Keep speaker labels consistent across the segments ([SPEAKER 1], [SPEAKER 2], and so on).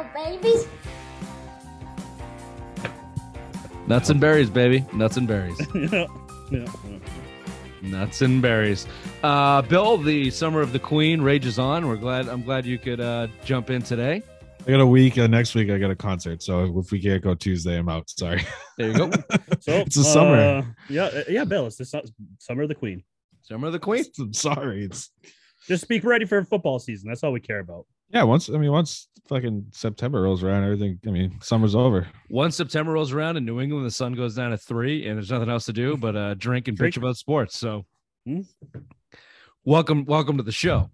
[SPEAKER 1] little babies.
[SPEAKER 2] Nuts and berries, baby. Nuts and berries.
[SPEAKER 3] yeah. Yeah.
[SPEAKER 2] Nuts and berries. Uh, Bill, the summer of the Queen rages on. We're glad. I'm glad you could uh, jump in today.
[SPEAKER 4] I got a week. Uh, next week, I got a concert. So if we can't go Tuesday, I'm out. Sorry.
[SPEAKER 2] There you go.
[SPEAKER 3] So
[SPEAKER 4] It's the summer.
[SPEAKER 3] uh, yeah, uh, yeah, Bill. It's the su- summer of the Queen.
[SPEAKER 2] summer of the Queen.
[SPEAKER 4] I'm sorry. It's
[SPEAKER 3] Just be ready for football season. That's all we care about.
[SPEAKER 4] Yeah. Once I mean, once fucking September rolls around, everything. I mean, summer's over.
[SPEAKER 2] Once September rolls around in New England, the sun goes down at three, and there's nothing else to do but uh, drink and
[SPEAKER 3] Drink.
[SPEAKER 2] bitch about sports. So,
[SPEAKER 3] Hmm.
[SPEAKER 2] welcome, welcome to the show.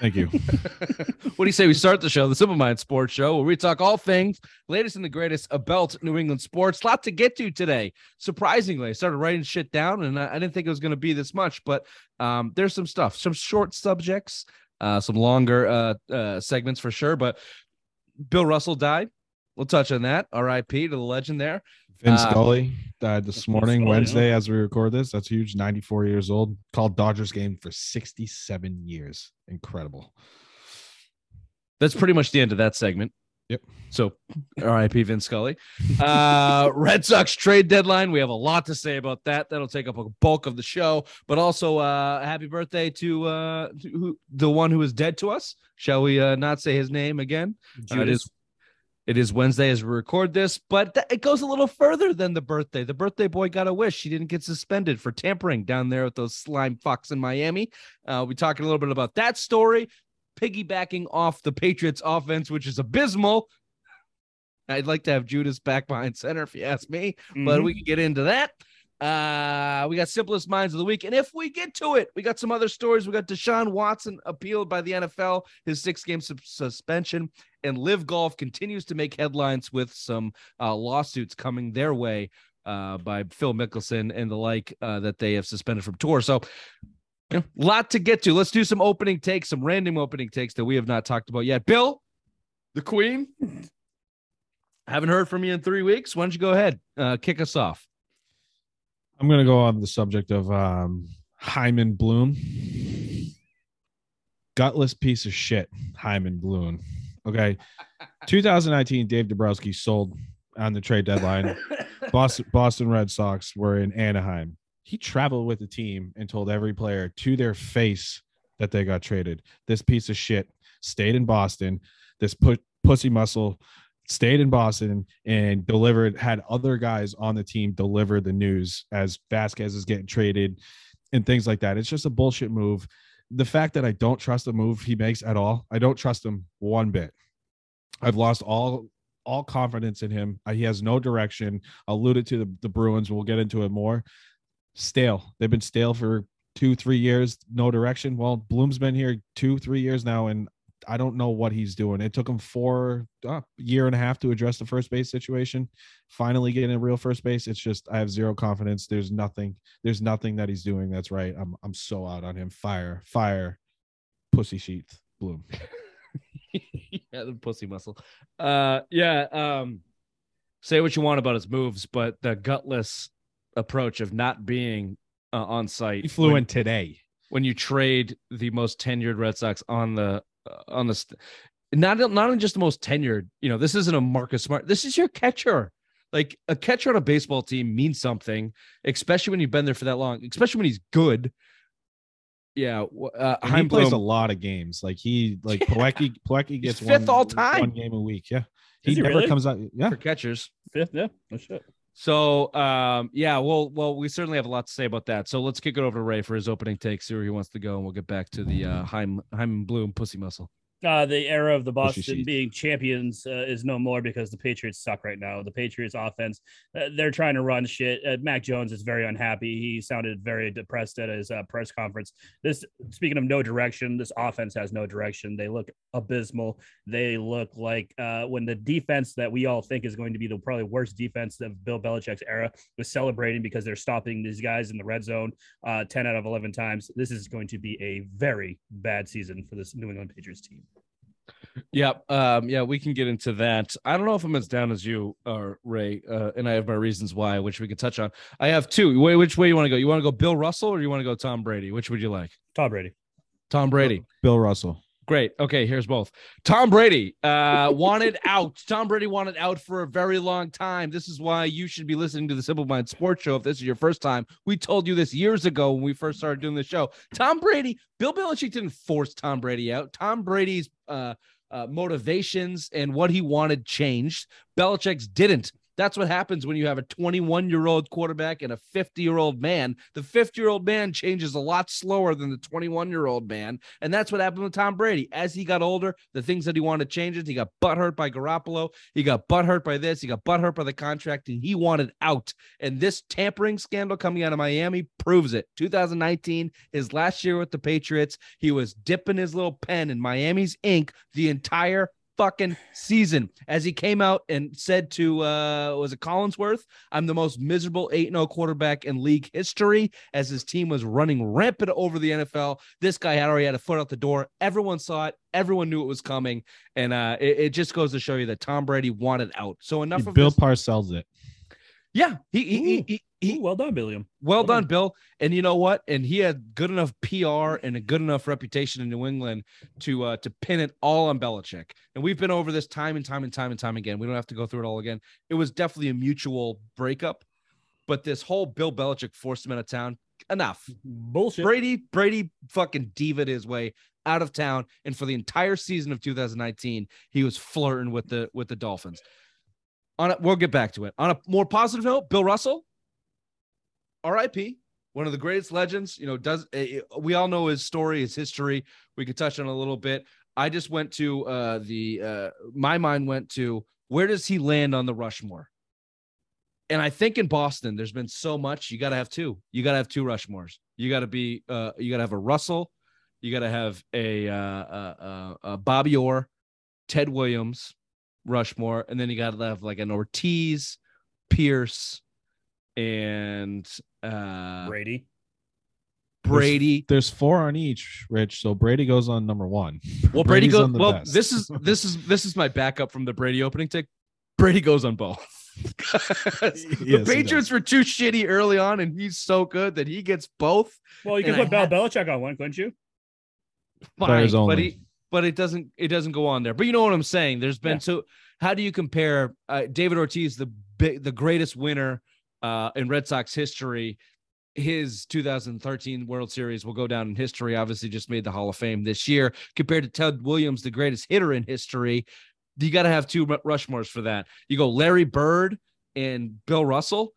[SPEAKER 4] Thank you.
[SPEAKER 2] what do you say we start the show, the Simple Mind Sports Show, where we talk all things latest and the greatest about New England sports? lot to get to today. Surprisingly, I started writing shit down, and I, I didn't think it was going to be this much, but um, there's some stuff, some short subjects, uh, some longer uh, uh, segments for sure. But Bill Russell died. We'll touch on that. R.I.P. to the legend there.
[SPEAKER 4] Vin
[SPEAKER 2] Uh,
[SPEAKER 4] Scully died this morning,
[SPEAKER 3] Scully,
[SPEAKER 4] Wednesday, as we record this. That's huge. 94 years old. Called Dodgers game for 67 years. Incredible.
[SPEAKER 2] That's pretty much the end of that segment.
[SPEAKER 4] Yep.
[SPEAKER 2] So, RIP Vin Scully. Uh, Red Sox trade deadline. We have a lot to say about that. That'll take up a bulk of the show. But also, uh, happy birthday to, uh, to who, the one who is dead to us. Shall we uh, not say his name again? Uh, it is. It is Wednesday as we record this, but th- it goes a little further than the birthday. The birthday boy got a wish. He didn't get suspended for tampering down there with those slime fucks in Miami. Uh, we're talking a little bit about that story, piggybacking off the Patriots offense, which is abysmal. I'd like to have Judas back behind center if you ask me, but
[SPEAKER 3] Mhm.
[SPEAKER 2] we can get into that. Uh, we got simplest minds of the week, and if we get to it, we got some other stories. We got Deshaun Watson appealed by the NFL, his six game sub- suspension, and LIV Golf continues to make headlines with some uh, lawsuits coming their way uh, by Phil Mickelson and the like uh, that they have suspended from tour. So, a lot to get to. Let's do some opening takes, some random opening takes that we have not talked about yet. Bill, the Queen. Haven't heard from you in three weeks. Why don't you go ahead, uh, kick us off?
[SPEAKER 4] I'm going to go on the subject of um, Chaim Bloom. Gutless piece of shit, Chaim Bloom. Okay. 2019, Dave Dombrowski sold on the trade deadline. Boston, Boston Red Sox were in Anaheim. He traveled with the team and told every player to their face that they got traded. This piece of shit stayed in Boston. This pussy muscle stayed in Boston and delivered, had other guys on the team deliver the news as Vasquez is getting traded and things like that. It's just a bullshit move. The fact that I don't trust the move he makes at all, I don't trust him one bit. I've lost all all confidence in him. Uh, He has no direction. Alluded to the, the Bruins. We'll get into it more. Stale. They've been stale for two, three years. No direction. Well, Bloom's been here two, three years now, and I don't know what he's doing. It took him four uh, year and a half to address the first base situation. Finally getting a real first base. It's just I have zero confidence. There's nothing. There's nothing that he's doing that's right. I'm I'm so out on him. Fire, fire, pussy sheath, Bloom.
[SPEAKER 2] yeah, the pussy muscle. Uh, yeah. Um, say what you want about his moves, but the gutless approach of not being uh, on site.
[SPEAKER 4] He flew
[SPEAKER 2] when,
[SPEAKER 4] in today.
[SPEAKER 2] when you trade the most tenured Red Sox on the uh, on the st- not not only just the most tenured. You know, this isn't a Marcus Smart. This is your catcher. Like a catcher on a baseball team means something, especially when you've been there for that long. Especially when he's good. Yeah, uh,
[SPEAKER 4] he plays a lot of games. Like he like
[SPEAKER 2] Yeah.
[SPEAKER 4] Poecki Poecki gets
[SPEAKER 2] fifth
[SPEAKER 4] one,
[SPEAKER 2] all time.
[SPEAKER 4] one game a week. Yeah. He,
[SPEAKER 3] he
[SPEAKER 4] never
[SPEAKER 3] really?
[SPEAKER 4] comes out. Yeah.
[SPEAKER 2] for catchers.
[SPEAKER 3] Fifth, yeah. Oh shit.
[SPEAKER 2] So um yeah, well well we certainly have a lot to say about that. So let's kick it over to Ray for his opening take, see where he wants to go, and we'll get back to the uh Chaim Chaim Bloom pussy muscle.
[SPEAKER 3] Uh, the era of the Boston being champions uh, is no more because the Patriots suck right now. The Patriots offense, uh, they're trying to run shit. Uh, Mac Jones is very unhappy. He sounded very depressed at his uh, press conference. This, speaking of no direction, this offense has no direction. They look abysmal. They look like uh, when the defense that we all think is going to be the probably worst defense of Bill Belichick's era was celebrating because they're stopping these guys in the red zone uh, 10 out of 11 times. This is going to be a very bad season for this New England Patriots team.
[SPEAKER 2] Yeah, um, yeah, we can get into that. I don't know if I'm as down as you are, Ray, uh, and I have my reasons why, which we could touch on. I have two. Wait, which way you want to go? You want to go Bill Russell or you want to go Tom Brady? Which would you like?
[SPEAKER 3] Tom Brady.
[SPEAKER 2] Tom Brady.
[SPEAKER 4] Bill Russell.
[SPEAKER 2] Great. Okay, here's both. Tom Brady uh, wanted out. Tom Brady wanted out for a very long time. This is why you should be listening to the Simple Mind Sports Show if this is your first time. We told you this years ago when we first started doing the show. Tom Brady, Bill Belichick didn't force Tom Brady out. Tom Brady's uh, uh, motivations and what he wanted changed. Belichick's didn't. That's what happens when you have a 21 year old quarterback and a 50 year old man. The 50 year old man changes a lot slower than the 21 year old man. And that's what happened with Tom Brady. As he got older, the things that he wanted changes. He got butthurt by Garoppolo. He got butthurt by this. He got butthurt by the contract, and he wanted out. And this tampering scandal coming out of Miami proves it. 2019, his last year with the Patriots, he was dipping his little pen in Miami's ink the entire fucking season as he came out and said to uh was it Collinsworth, I'm the most miserable 8-0 quarterback in league history as his team was running rampant over the NFL. This guy had already had a foot out the door. Everyone saw it. Everyone knew it was coming. And uh it, it just goes to show you that Tom Brady wanted out. So enough of
[SPEAKER 4] Bill
[SPEAKER 2] this-
[SPEAKER 4] Parcells it.
[SPEAKER 2] Yeah, he he, he, he,
[SPEAKER 3] Ooh, well done, William.
[SPEAKER 2] well
[SPEAKER 3] Well
[SPEAKER 2] done,
[SPEAKER 3] done.
[SPEAKER 2] Bill. And you know what? And he had good enough PR and a good enough reputation in New England to uh, to pin it all on Belichick. And we've been over this time and time and time and time again. We don't have to go through it all again. It was definitely a mutual breakup, but this whole Bill Belichick forced him out of town. Enough.
[SPEAKER 3] Bullshit.
[SPEAKER 2] Brady Brady fucking diva his way out of town, and for the entire season of 2019, he was flirting with the with the Dolphins. On a, we'll get back to it. On a more positive note, Bill Russell, R.I.P. One of the greatest legends. You know, does eh, we all know his story, his history. We could touch on a little bit. I just went to uh, the uh, my mind went to where does he land on the Rushmore? And I think in Boston, there's been so much. You got to have two. You got to have two Rushmores. You got to be. Uh, you got to have a Russell. You got to have a, uh, uh, uh, Bobby Orr, Ted Williams, Rushmore, and then you got to have like an Ortiz, Pierce, and uh,
[SPEAKER 3] Brady.
[SPEAKER 2] Brady.
[SPEAKER 4] There's four on each, Rich. So Brady goes on number one.
[SPEAKER 2] Well, Brady goes.
[SPEAKER 4] on the
[SPEAKER 2] Well,
[SPEAKER 4] best.
[SPEAKER 2] this is this is this is my backup from the Brady opening tick. Brady goes on both. the
[SPEAKER 4] Yes,
[SPEAKER 2] Patriots were too shitty early on, and he's so good that he gets both.
[SPEAKER 3] Well, you can put Bel
[SPEAKER 2] had-
[SPEAKER 3] Belichick on one, couldn't you?
[SPEAKER 2] Fine, but
[SPEAKER 4] only.
[SPEAKER 2] he, but it doesn't it doesn't go on there. But you know what I'm saying? There's been
[SPEAKER 3] Yeah.
[SPEAKER 2] so how do you compare uh, David Ortiz, the big the greatest winner uh, in Red Sox history? His 2013 World Series will go down in history. Obviously, just made the Hall of Fame this year. Compared to Ted Williams, the greatest hitter in history, you got to have two Ru- Rushmores for that. You go Larry Bird and Bill Russell.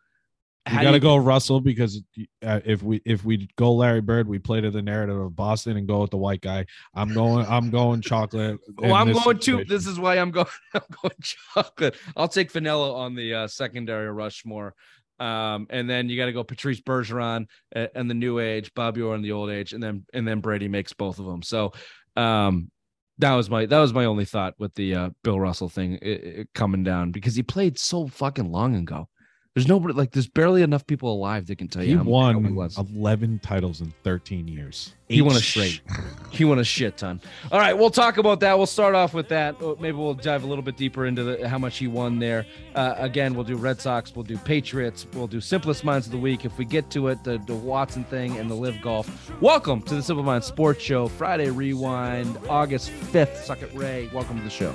[SPEAKER 4] You
[SPEAKER 2] How do
[SPEAKER 4] got to go Russell because uh, if we if we go Larry Bird, we play to the narrative of Boston and go with the white guy. I'm going. I'm going chocolate.
[SPEAKER 2] Oh,
[SPEAKER 4] in
[SPEAKER 2] I'm going to. This is why I'm going. I'm going chocolate. I'll take vanilla on the uh, secondary Rushmore. Um, and then you got to go Patrice Bergeron uh, and the new age, Bobby Orr in the old age, and then and then Brady makes both of them. So, um, that was my that was my only thought with the uh, Bill Russell thing it, it coming down because he played so fucking long ago. There's nobody like there's barely enough people alive that can tell
[SPEAKER 4] He
[SPEAKER 2] you how, how
[SPEAKER 4] won
[SPEAKER 2] he was.
[SPEAKER 4] 11 titles in 13 years.
[SPEAKER 2] He
[SPEAKER 4] Eight
[SPEAKER 2] won a
[SPEAKER 4] straight.
[SPEAKER 2] He won a shit ton. All right, we'll talk about that. We'll start off with that. Uh, Maybe we'll dive a little bit deeper into the, how much he won there. Uh, again, we'll do Red Sox, we'll do Patriots, we'll do Simplest Minds of the Week. If we get to it, the, the Watson thing and the LIV Golf. Welcome to the Simple Minds Sports Show, Friday Rewind, August 5th. Suck it, Ray. Welcome to the show.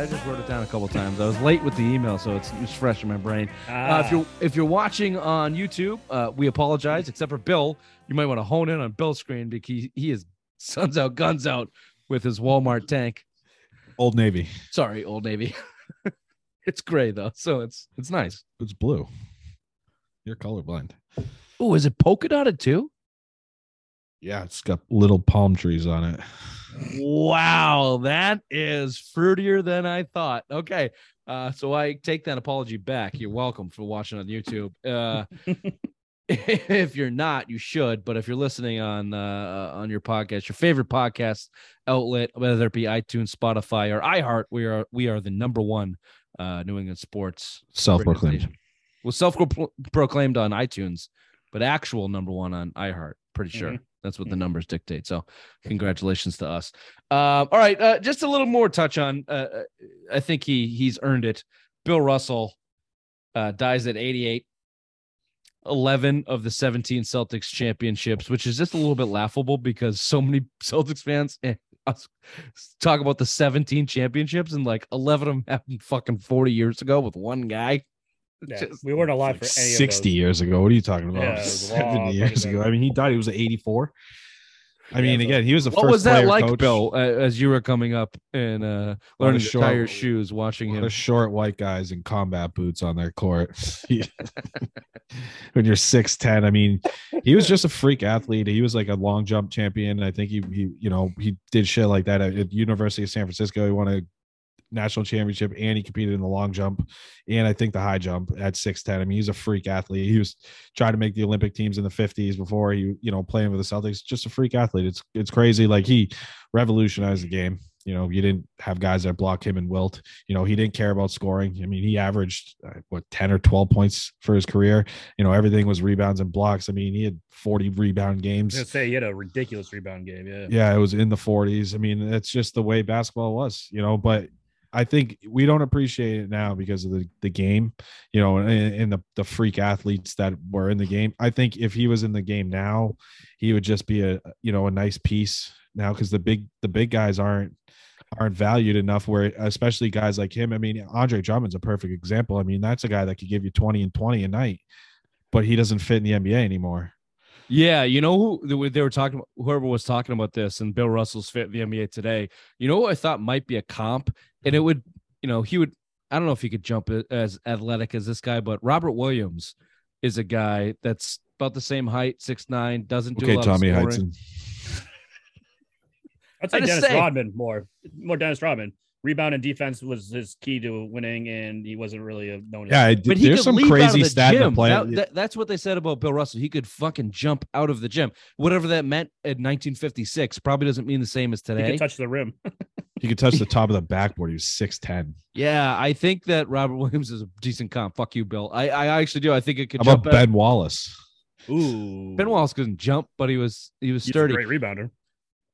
[SPEAKER 1] I, I
[SPEAKER 2] just wrote it down a couple times. I was late with the email, so it's, it's fresh in my brain. Uh,
[SPEAKER 3] Ah,
[SPEAKER 2] if you're if you're watching on YouTube, uh, we apologize. Except for Bill, you might want to hone in on Bill's screen because he, he is suns out, guns out with his Walmart tank.
[SPEAKER 4] Old Navy.
[SPEAKER 2] Sorry, Old Navy. it's gray though, so it's it's nice.
[SPEAKER 4] It's blue. You're colorblind.
[SPEAKER 2] Oh, is it polka dotted too?
[SPEAKER 4] Yeah, it's got little palm trees on it.
[SPEAKER 2] Wow, that is fruitier than I thought. Okay, uh, so I take that apology back. You're welcome for watching on YouTube. Uh, if you're not, you should. But if you're listening on uh, on your podcast, your favorite podcast outlet, whether it be iTunes, Spotify, or iHeart, we are we are the number one uh, New England sports
[SPEAKER 4] Self-proclaimed.
[SPEAKER 2] Well, self-proclaimed on iTunes. but actual number one on iHeart. Pretty sure that's what the numbers dictate. So, congratulations to us. Um, all right, uh, just a little more touch on. Uh, uh, I think he he's earned it. Bill Russell uh, dies at 88. 11 of the 17 Celtics championships, which is just a little bit laughable because so many Celtics fans eh, talk about the 17 championships and like 11 of them happened fucking 40 years ago with one guy.
[SPEAKER 3] Yeah,
[SPEAKER 2] Just-
[SPEAKER 3] we weren't alive
[SPEAKER 4] Like
[SPEAKER 3] for any
[SPEAKER 4] 60
[SPEAKER 3] of those.
[SPEAKER 4] years ago. What are you talking about?
[SPEAKER 3] Yeah, it was a long
[SPEAKER 4] 70 years ago. I mean, he died. He was 84. I
[SPEAKER 3] Yeah,
[SPEAKER 4] mean,
[SPEAKER 3] so-
[SPEAKER 4] again, he was the
[SPEAKER 2] what
[SPEAKER 4] first
[SPEAKER 2] was that
[SPEAKER 4] player
[SPEAKER 2] like,
[SPEAKER 4] coach.
[SPEAKER 2] Bill, as you were coming up and uh, learning to
[SPEAKER 4] short-
[SPEAKER 2] tie your shoes, watching
[SPEAKER 4] A
[SPEAKER 2] him?
[SPEAKER 4] of short white guys in combat boots on their court. when you're 6'10, I mean, he was just a freak athlete. He was like a long jump champion. I think he, he you know, he did shit like that at, at University of San Francisco. He won a national championship and he competed in the long jump and I think the high jump at 6'10. I mean, he's a freak athlete. He was trying to make the Olympic teams in the 50s before he, you know, playing with the Celtics. Just a freak athlete. It's it's crazy. Like he revolutionized the game. You know, you didn't have guys that block him and wilt. You know, he didn't care about scoring. I mean, he averaged uh, what 10 or 12 points for his career. You know, everything was rebounds and blocks. I mean, he had 40 rebound games.
[SPEAKER 3] gonna say he had a ridiculous rebound game. Yeah.
[SPEAKER 4] Yeah, it was in the 40s. I mean, that's just the way basketball was, you know, but I think we don't appreciate it now because of the, the game, you know, and, and the, the freak athletes that were in the game. I think if he was in the game now, he would just be a, you know, a nice piece now because the big, the big guys aren't, aren't valued enough where especially guys like him. I mean, Andre Drummond's a perfect example. I mean, that's a guy that could give you 20 and 20 a night, but he doesn't fit in the NBA anymore.
[SPEAKER 2] Yeah, you know who they were- talking. Whoever was talking about this, and Bill Russell's fit the NBA today. You know who I thought might be a comp, and it would, you know, he would. I don't know if he could jump as athletic as this guy, but Robert Williams is a guy that's about the same height, six nine, doesn't do a
[SPEAKER 4] Okay,
[SPEAKER 2] lot
[SPEAKER 4] Tommy
[SPEAKER 2] of scoring.
[SPEAKER 4] Hudson.
[SPEAKER 3] I'd say Dennis
[SPEAKER 2] say-
[SPEAKER 3] Rodman more, more Dennis Rodman. Rebound and defense was his key to winning, and he wasn't really a known.
[SPEAKER 4] Yeah, I-
[SPEAKER 2] But he
[SPEAKER 4] there's some
[SPEAKER 2] leap out of
[SPEAKER 4] crazy
[SPEAKER 2] the
[SPEAKER 4] stat in the play.
[SPEAKER 2] That- that- that's what they said about Bill Russell. He could fucking jump out of the gym. Whatever that meant in 1956 probably doesn't mean the same as
[SPEAKER 3] he
[SPEAKER 2] today.
[SPEAKER 3] could touch the rim.
[SPEAKER 4] He could touch the top of the backboard. He was 6'10.
[SPEAKER 2] Yeah, I think that Robert Williams is a decent comp. Fuck you, Bill. I, I actually do. I think it could
[SPEAKER 4] How
[SPEAKER 2] jump.
[SPEAKER 4] about
[SPEAKER 2] out-
[SPEAKER 4] Ben Wallace?
[SPEAKER 3] Ooh,
[SPEAKER 2] Ben Wallace couldn't jump, but he was he was
[SPEAKER 3] He's a
[SPEAKER 2] sturdy.
[SPEAKER 3] great rebounder.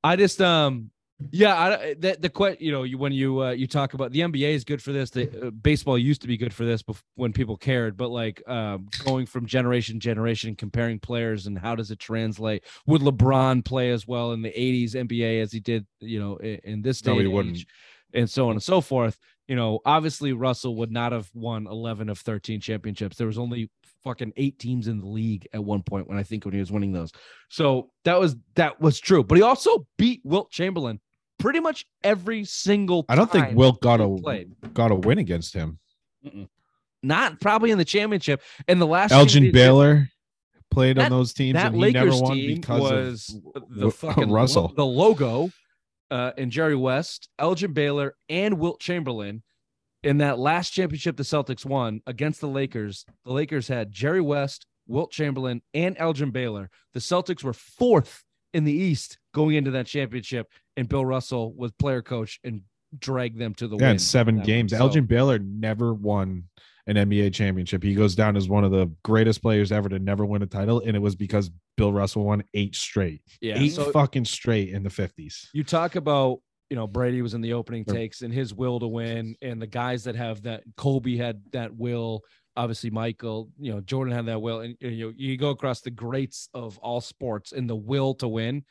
[SPEAKER 2] I just um yeah, I the the que- you know you when you uh, you talk about the NBA is good for this. The uh, baseball used to be good for this bef- when people cared, but like um going from generation to generation, comparing players and how does it translate? Would LeBron play as well in the '80s NBA as he did you know in, in this day
[SPEAKER 4] No, he
[SPEAKER 2] and
[SPEAKER 4] wouldn't.
[SPEAKER 2] age? and so on and so forth. You know, obviously Russell would not have won 11 of 13 championships. There was only fucking eight teams in the league at one point when I think when he was winning those. So that was that was true. But he also beat Wilt Chamberlain pretty much every single.
[SPEAKER 4] I don't think
[SPEAKER 2] time
[SPEAKER 4] Wilt got a
[SPEAKER 2] played.
[SPEAKER 4] got a win against him.
[SPEAKER 2] Not probably in the championship. In the last
[SPEAKER 4] Elgin
[SPEAKER 2] championship-
[SPEAKER 4] Baylor played
[SPEAKER 2] That-
[SPEAKER 4] on those teams,
[SPEAKER 2] that
[SPEAKER 4] and he
[SPEAKER 2] Lakers
[SPEAKER 4] never won
[SPEAKER 2] team
[SPEAKER 4] because
[SPEAKER 2] was
[SPEAKER 4] of
[SPEAKER 2] the fucking
[SPEAKER 4] Russell.
[SPEAKER 2] the logo, uh, and Jerry West, Elgin Baylor, and Wilt Chamberlain. In that last championship the Celtics won against the Lakers, the Lakers had Jerry West, Wilt Chamberlain, and Elgin Baylor. The Celtics were fourth in the East going into that championship, and Bill Russell was player coach and dragged them to the
[SPEAKER 4] yeah,
[SPEAKER 2] win.
[SPEAKER 4] in seven
[SPEAKER 2] one.
[SPEAKER 4] games.
[SPEAKER 2] So-
[SPEAKER 4] Elgin Baylor never won an NBA championship. He goes down as one of the greatest players ever to never win a title, and it was because Bill Russell won eight straight,
[SPEAKER 2] yeah,
[SPEAKER 4] eight
[SPEAKER 2] so-
[SPEAKER 4] fucking straight in the fifties.
[SPEAKER 2] you talk about you know Brady was in the opening takes and his will to win, and the guys that have that Kobe had that will. Obviously, Michael, you know Jordan had that will, and you know you go across the greats of all sports and the will to win.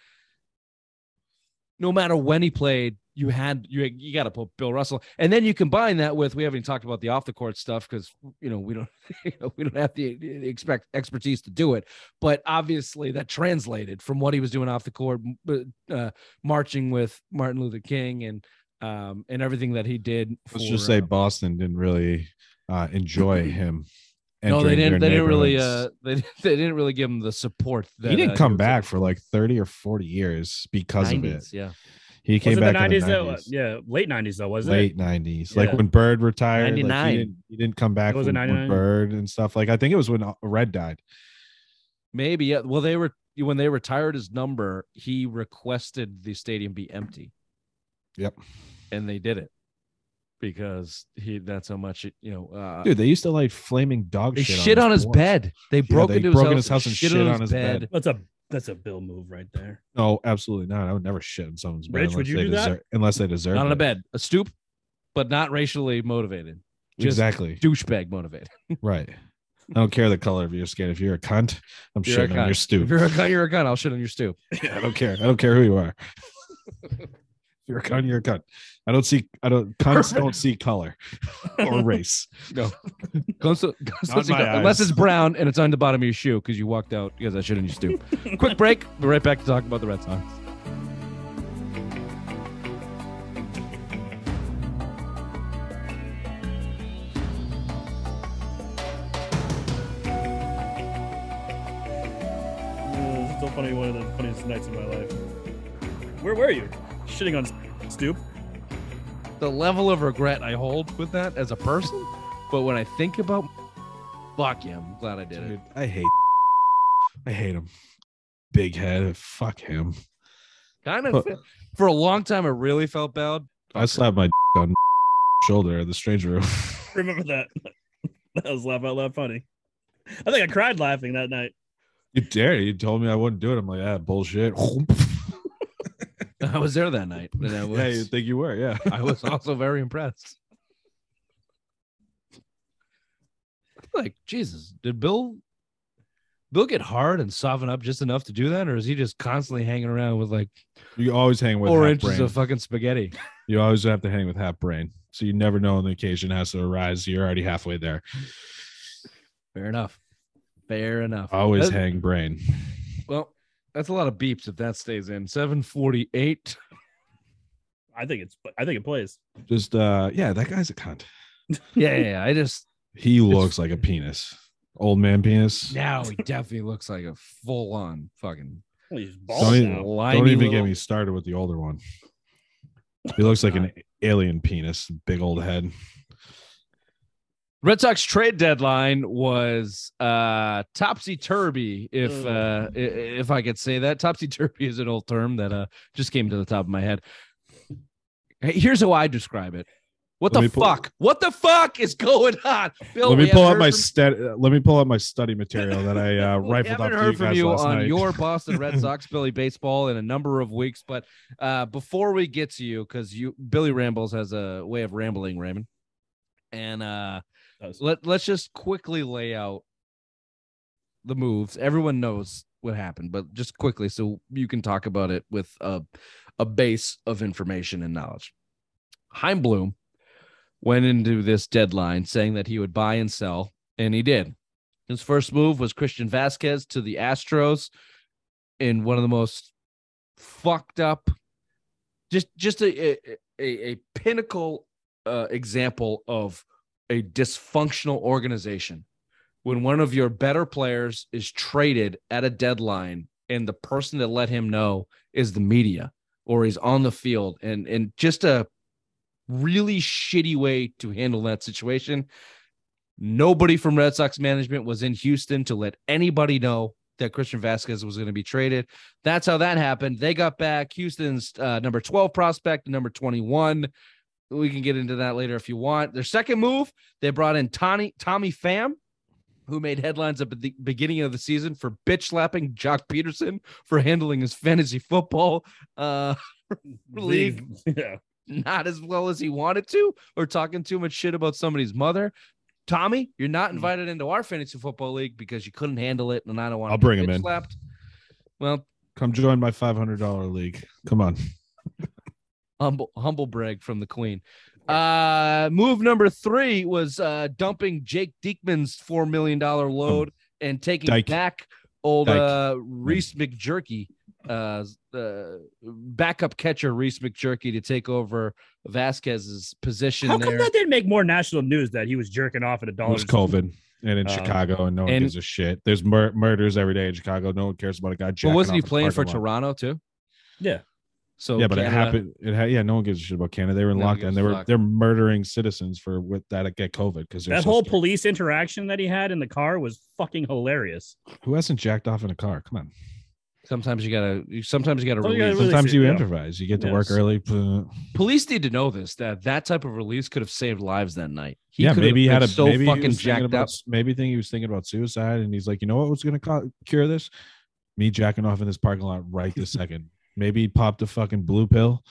[SPEAKER 2] No matter when he played, you had you you got to put Bill Russell, and then you combine that with we haven't even talked about the off the court stuff because you know we don't you know, we don't have the, expect expertise to do it, but obviously that translated from what he was doing off the court, uh, marching with Martin Luther King and um and everything that he did.
[SPEAKER 4] Let's just say
[SPEAKER 2] uh,
[SPEAKER 4] Boston didn't really uh, enjoy him.
[SPEAKER 2] No, they didn't. They didn't really. Uh, they they didn't really give him the support. That,
[SPEAKER 4] he didn't
[SPEAKER 2] uh,
[SPEAKER 4] come
[SPEAKER 2] was
[SPEAKER 4] back
[SPEAKER 2] looking
[SPEAKER 4] for like 30 or 40 years because of it.
[SPEAKER 2] Yeah,
[SPEAKER 4] He came
[SPEAKER 3] Was it the
[SPEAKER 4] back in
[SPEAKER 3] nineties
[SPEAKER 4] the
[SPEAKER 3] though?
[SPEAKER 4] 90s.
[SPEAKER 3] Yeah, late nineties though, wasn't it?
[SPEAKER 4] late
[SPEAKER 3] it?
[SPEAKER 4] 90s like when bird retired like,
[SPEAKER 2] 99.
[SPEAKER 4] he, didn't, he didn't come back
[SPEAKER 3] Was it
[SPEAKER 4] when, when bird and stuff like i think it was when uh, red died
[SPEAKER 2] maybe. Yeah. Well, they were when they retired his number. He requested the stadium be empty.
[SPEAKER 4] Yep.
[SPEAKER 2] and they did it. Because he that's how much it, you know. Uh,
[SPEAKER 4] Dude, they used to like flaming dog
[SPEAKER 2] they
[SPEAKER 4] shit.
[SPEAKER 2] shit on his
[SPEAKER 4] porch.
[SPEAKER 2] bed. They broke
[SPEAKER 4] they
[SPEAKER 2] into
[SPEAKER 4] broke in
[SPEAKER 2] his
[SPEAKER 4] his
[SPEAKER 2] house,
[SPEAKER 4] house and shit on his bed.
[SPEAKER 3] That's a that's a Bill move right there.
[SPEAKER 4] No, absolutely not. I would never shit in someone's bed
[SPEAKER 3] Rich,
[SPEAKER 4] unless
[SPEAKER 3] would you
[SPEAKER 4] they
[SPEAKER 3] do that?
[SPEAKER 4] deserve, unless they deserve
[SPEAKER 2] Not on
[SPEAKER 4] it.
[SPEAKER 2] a bed, a stoop, but not racially motivated. Just
[SPEAKER 4] Exactly.
[SPEAKER 2] douchebag motivated.
[SPEAKER 4] Right. I don't care the color of your skin. If you're a cunt, I'm
[SPEAKER 2] You're a
[SPEAKER 4] shitting on your stoop.
[SPEAKER 2] If you're a cunt, you're a cunt. I'll shit on your stoop.
[SPEAKER 4] I don't care. I don't care who you are. if you're a cunt, you're a cunt. I don't see. I don't. Cunts don't see color or race.
[SPEAKER 2] No. Cunts don't- cunts don't see color- unless it's brown and it's on the bottom of your shoe because you walked out because I shit on your stoop. Quick break. We're right back to talk about the Red Sox.
[SPEAKER 3] Mm, it's so funny. One of the funniest nights of my life. Where were you? Shitting on stoop.
[SPEAKER 2] The level of regret I hold with that as a person, but when I think about, fuck yeah, I'm glad I did it.
[SPEAKER 4] I hate. I hate him. Big head. Fuck him.
[SPEAKER 2] Kind of
[SPEAKER 4] But-
[SPEAKER 2] for a long time, I really felt bad.
[SPEAKER 4] I slapped my on shoulder at the stranger room.
[SPEAKER 3] Remember that? that was laugh out loud funny. I think I cried laughing that night.
[SPEAKER 4] you dare? You told me I wouldn't do it. I'm like, ah, bullshit.
[SPEAKER 2] I was there that night, and I was,
[SPEAKER 4] yeah, you think you were? Yeah.
[SPEAKER 2] I was also very impressed. Like Jesus, did Bill Bill get hard and soften up just enough to do that, or is he just constantly hanging around with like
[SPEAKER 4] You always hang with
[SPEAKER 2] four inches
[SPEAKER 4] brain.
[SPEAKER 2] of fucking spaghetti?
[SPEAKER 4] You always have to hang with half brain. So you never know when the occasion has to arise. You're already halfway there.
[SPEAKER 2] Fair enough. Fair enough.
[SPEAKER 4] Always
[SPEAKER 2] That-
[SPEAKER 4] hang brain.
[SPEAKER 2] Well, that's a lot of beeps if that stays in. Seven forty-eight.
[SPEAKER 3] I think it's. I think it plays.
[SPEAKER 4] Just uh yeah, that guy's a cunt.
[SPEAKER 2] Yeah, yeah, yeah. I just
[SPEAKER 4] He looks like a penis. Old man penis.
[SPEAKER 2] now he definitely looks like a full-on fucking
[SPEAKER 3] Well, he's
[SPEAKER 4] Don't
[SPEAKER 3] bald
[SPEAKER 4] even- Don't even get me started with the older one. He looks like an alien penis, big old head.
[SPEAKER 2] Red Sox trade deadline was uh topsy turvy, if
[SPEAKER 3] Ugh.
[SPEAKER 2] uh i- if I could say that. Topsy turvy is an old term that uh just came to the top of my head. Hey, here's how I describe it. What
[SPEAKER 4] Let
[SPEAKER 2] the
[SPEAKER 4] me pull-
[SPEAKER 2] fuck? What the fuck is going on? Bill,
[SPEAKER 4] let me pull
[SPEAKER 2] haven't
[SPEAKER 4] up my
[SPEAKER 2] from-
[SPEAKER 4] stud- uh, let me pull up my study material that I uh,
[SPEAKER 2] we
[SPEAKER 4] rifled
[SPEAKER 2] haven't
[SPEAKER 4] up
[SPEAKER 2] heard
[SPEAKER 4] to you
[SPEAKER 2] from
[SPEAKER 4] guys
[SPEAKER 2] you on
[SPEAKER 4] night.
[SPEAKER 2] your Boston Red Sox Billy baseball in a number of weeks, but uh, before we get to you, because you Billy Rambles has a way of rambling, Raymond, and uh,
[SPEAKER 3] Does.
[SPEAKER 2] Let let's just quickly lay out the moves. Everyone knows what happened, but just quickly so you can talk about it with a a base of information and knowledge. Chaim Bloom went into this deadline saying that he would buy and sell, and he did. His first move was Christian Vasquez to the Astros in one of the most fucked up, just just a a, a, pinnacle uh, example of a dysfunctional organization. When one of your better players is traded at a deadline, and the person that let him know is the media or he's on the field, and and just a really shitty way to handle that situation. Nobody from Red Sox management was in Houston to let anybody know that Christian Vasquez was going to be traded. That's how that happened. They got back Houston's uh, number 12 prospect, number 21. We can get into that later if you want. Their second move, they brought in Tommy Tommy Pham, who made headlines at the beginning of the season for bitch slapping Joc Pederson for handling his fantasy football uh, league
[SPEAKER 3] Yeah.
[SPEAKER 2] not as well as he wanted to or talking too much shit about somebody's mother. Tommy, you're not
[SPEAKER 3] Hmm.
[SPEAKER 2] invited into our fantasy football league because you couldn't handle it, and I don't want.
[SPEAKER 4] I'll
[SPEAKER 2] to
[SPEAKER 4] bring him in.
[SPEAKER 2] Slapped. Well,
[SPEAKER 4] Come join my five hundred dollar league. Come on.
[SPEAKER 2] Humble humble brag from the queen. Uh move number three was uh dumping Jake Diekman's four million dollar load and taking
[SPEAKER 4] Dyke.
[SPEAKER 2] back old
[SPEAKER 4] Dyke.
[SPEAKER 2] uh Reese McJerky, uh the backup catcher Reese McJerky to take over Vasquez's position
[SPEAKER 3] How
[SPEAKER 2] there.
[SPEAKER 3] come that didn't make more national news that he was jerking off at a
[SPEAKER 4] It
[SPEAKER 3] dollar?
[SPEAKER 4] was COVID. And in
[SPEAKER 3] Uh,
[SPEAKER 4] Chicago, and no one
[SPEAKER 2] and-
[SPEAKER 4] gives a shit. There's mur- murders every day in Chicago. No one cares about a guy.
[SPEAKER 2] But wasn't he
[SPEAKER 4] off in
[SPEAKER 2] playing for
[SPEAKER 4] parking lot.
[SPEAKER 2] Toronto too?
[SPEAKER 3] Yeah.
[SPEAKER 2] So
[SPEAKER 4] yeah, but it happened. It ha- yeah, no one gives a shit about Canada. They were in
[SPEAKER 2] No
[SPEAKER 4] lockdown.
[SPEAKER 2] gives
[SPEAKER 4] They were they're murdering citizens for with that get COVID because
[SPEAKER 3] That whole police interaction that he had in the car was fucking hilarious.
[SPEAKER 4] who hasn't jacked off in a car? Come on,
[SPEAKER 2] Sometimes you gotta. Sometimes you gotta
[SPEAKER 3] Oh, you gotta
[SPEAKER 2] release.
[SPEAKER 3] really
[SPEAKER 4] Sometimes
[SPEAKER 3] see-
[SPEAKER 4] you
[SPEAKER 3] yeah.
[SPEAKER 4] improvise. You get to work early.
[SPEAKER 2] Police need to know this. That that type of release could have saved lives that night. He
[SPEAKER 4] yeah, maybe he had a
[SPEAKER 2] so
[SPEAKER 4] maybe
[SPEAKER 2] fucking jacked
[SPEAKER 4] about,
[SPEAKER 2] up.
[SPEAKER 4] Maybe think he was thinking about suicide, and he's like, you know what was going to cure this? Me jacking off in this parking lot right this second. Maybe he popped a fucking blue pill,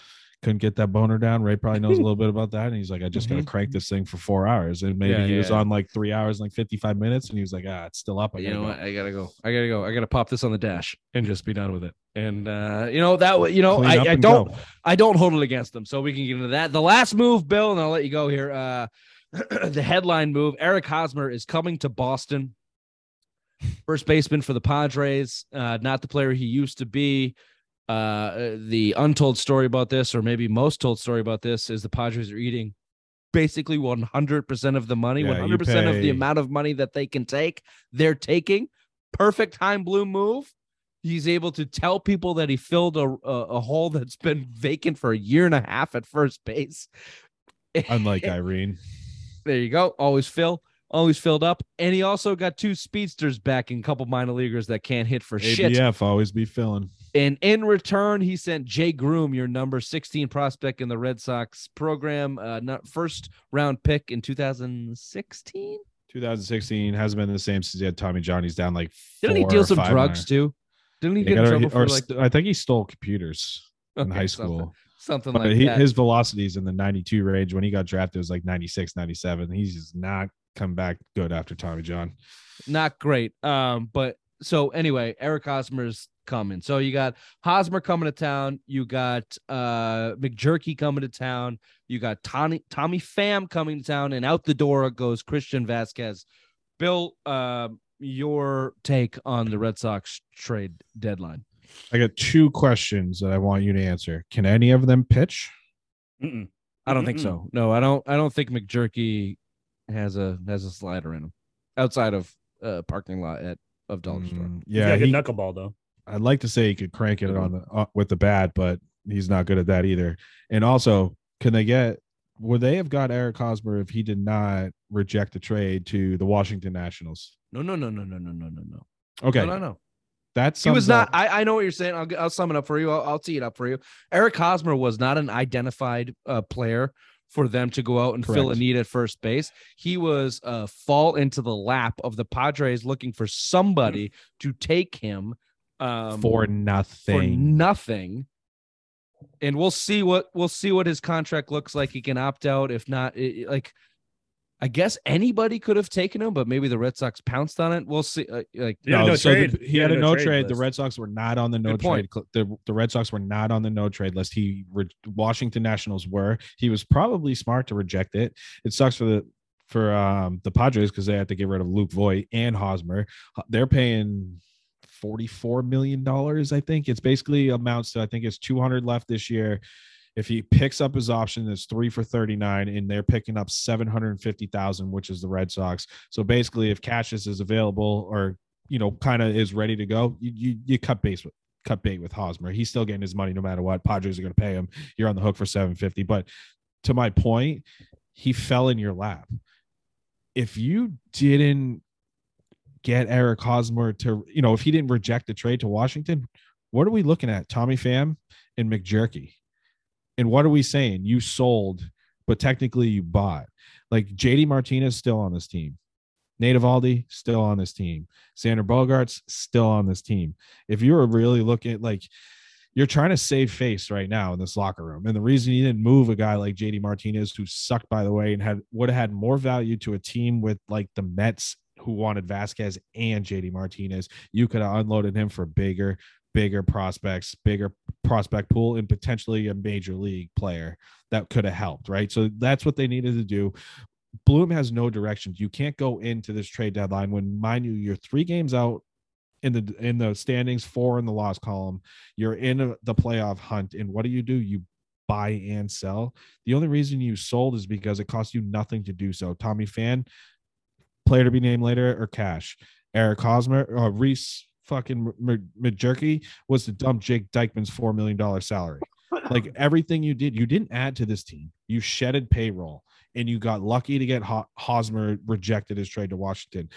[SPEAKER 4] couldn't get that boner down. Ray probably knows a little bit about that, and he's like, I just got to
[SPEAKER 2] Mhm.
[SPEAKER 4] crank this thing for four hours, and maybe
[SPEAKER 2] Yeah,
[SPEAKER 4] he
[SPEAKER 2] yeah,
[SPEAKER 4] was
[SPEAKER 2] yeah.
[SPEAKER 4] on like three hours, and like fifty five minutes, and he was like, ah, it's still up. I
[SPEAKER 2] you know
[SPEAKER 4] go."
[SPEAKER 2] what? I gotta go. I gotta go. I gotta pop this on the dash and just be done with it. And uh, you know that. You know,
[SPEAKER 4] Clean
[SPEAKER 2] I, I don't.
[SPEAKER 4] go.
[SPEAKER 2] I don't hold it against them, so we can get into that. The last move, Bill, and I'll let you go here. Uh, the headline move: Eric Hosmer is coming to Boston. First baseman for the Padres, uh, not the player he used to be. Uh, the untold story about this, or maybe most told story about this, is the Padres are eating basically 100% of the money,
[SPEAKER 4] Yeah,
[SPEAKER 2] 100% of the amount of money that they can take. They're taking. Perfect time blue move. He's able to tell people that he filled a, a, a hole that's been vacant for a year and a half at first base.
[SPEAKER 4] Unlike Irene,
[SPEAKER 2] There you go. Always fill, always filled up. And he also got two speedsters back and a couple minor leaguers that can't hit for shit.
[SPEAKER 4] ABF always be filling.
[SPEAKER 2] And in return, he sent Jay Groome, your number 16 prospect in the Red Sox program, uh, not first round pick in 2016.
[SPEAKER 4] 2016 hasn't been the same since he had Tommy John. He's down like.
[SPEAKER 2] Didn't he deal some drugs
[SPEAKER 4] minor.
[SPEAKER 2] too? Didn't he
[SPEAKER 4] He
[SPEAKER 2] get in trouble
[SPEAKER 4] or
[SPEAKER 2] for like
[SPEAKER 4] I think he stole computers in high school.
[SPEAKER 2] Something,
[SPEAKER 4] But
[SPEAKER 2] like
[SPEAKER 4] he,
[SPEAKER 2] that.
[SPEAKER 4] his velocities in the 92 range when he got drafted it was like 96, 97. He's not come back good after Tommy John.
[SPEAKER 2] not great. Um, but so anyway, Eric Hosmer's coming. So you got Hosmer coming to town. You got uh McJerky coming to town. You got Tommy Tommy Pham coming to town, and out the door goes Christian Vasquez. Bill, um, your take on the Red Sox trade deadline?
[SPEAKER 4] I got two questions that I want you to answer. Can any of them pitch?
[SPEAKER 3] Mm-mm.
[SPEAKER 2] I don't think
[SPEAKER 3] Mm-mm.
[SPEAKER 2] so. No, I don't. I don't think McJerky has a has a slider in him outside of uh parking lot at of Dollar Store.
[SPEAKER 4] Mm,
[SPEAKER 3] He's
[SPEAKER 4] yeah,
[SPEAKER 3] got a good
[SPEAKER 4] he-
[SPEAKER 3] knuckleball though.
[SPEAKER 4] I'd like to say he could crank it on the uh, with the bat, but he's not good at that either. And also, can they get? Would they have got Eric Hosmer if he did not reject the trade to the Washington Nationals?
[SPEAKER 2] No, no, no, no, no, no, no, no, no.
[SPEAKER 4] Okay,
[SPEAKER 2] No, no, no.
[SPEAKER 4] that's
[SPEAKER 2] He was not. I, I know what you're saying. I'll, I'll sum it up for you. I'll, I'll tee it up for you. Eric Hosmer was not an identified uh, player for them to go out and fill a need at first base. He was uh, fall into the lap of the Padres looking for somebody to take him um,
[SPEAKER 4] for nothing.
[SPEAKER 2] for
[SPEAKER 4] nothing.
[SPEAKER 2] nothing. And we'll see what we'll see what his contract looks like. He can opt out. If not, it, it- like I guess anybody could have taken him, but maybe the Red Sox pounced on it. We'll see. Uh, like
[SPEAKER 3] He had a no
[SPEAKER 4] so the-
[SPEAKER 3] trade.
[SPEAKER 4] he had a no trade. The. Red Sox were not on the no
[SPEAKER 2] Good
[SPEAKER 4] trade. cl- The, the Red Sox were not on the no trade list. He re- Washington Nationals were. He was probably smart to reject it. It sucks for the for um the Padres because they had to get rid of Luke Voit and Hosmer. They're paying. Forty-four million dollars, I think. It's basically amounts to I think it's two hundred left this year. If he picks up his option, it's three for thirty-nine, and they're picking up seven hundred fifty thousand, which is the Red Sox. So basically, if Casas is available or you know kind of is ready to go, you, you you cut base with cut bait with Hosmer. He's still getting his money no matter what. Padres are going to pay him. You're on the hook for 750. But to my point, he fell in your lap. If you didn't get Eric Hosmer to, you know, if he didn't reject the trade to Washington, what are we looking at? Tommy Pham and McJerky. And what are we saying? You sold, but technically you bought. Like JD Martinez still on this team. Nate Eovaldi still on this team. Xander Bogaerts still on this team. If you were really looking like you're trying to save face right now in this locker room, and the reason you didn't move a guy like JD Martinez, who sucked by the way, and had would have had more value to a team with like the Mets who wanted Vasquez and JD Martinez, you could have unloaded him for bigger, bigger prospects, bigger prospect pool, and potentially a major league player that could have helped, right? So that's what they needed to do. Bloom has no direction. You can't go into this trade deadline when, mind you, you're three games out in the in the standings, four in the loss column. You're in a, the playoff hunt, and what do you do? You buy and sell. The only reason you sold is because it cost you nothing to do so. Tommy Pham, player to be named later, or cash. Eric Hosmer, uh, Reese fucking McJerky was to dump Jake Dykeman's four million dollar salary. Like everything you did, you didn't add to this team. You shedded payroll, and you got lucky to get Ho- Hosmer rejected his trade to Washington.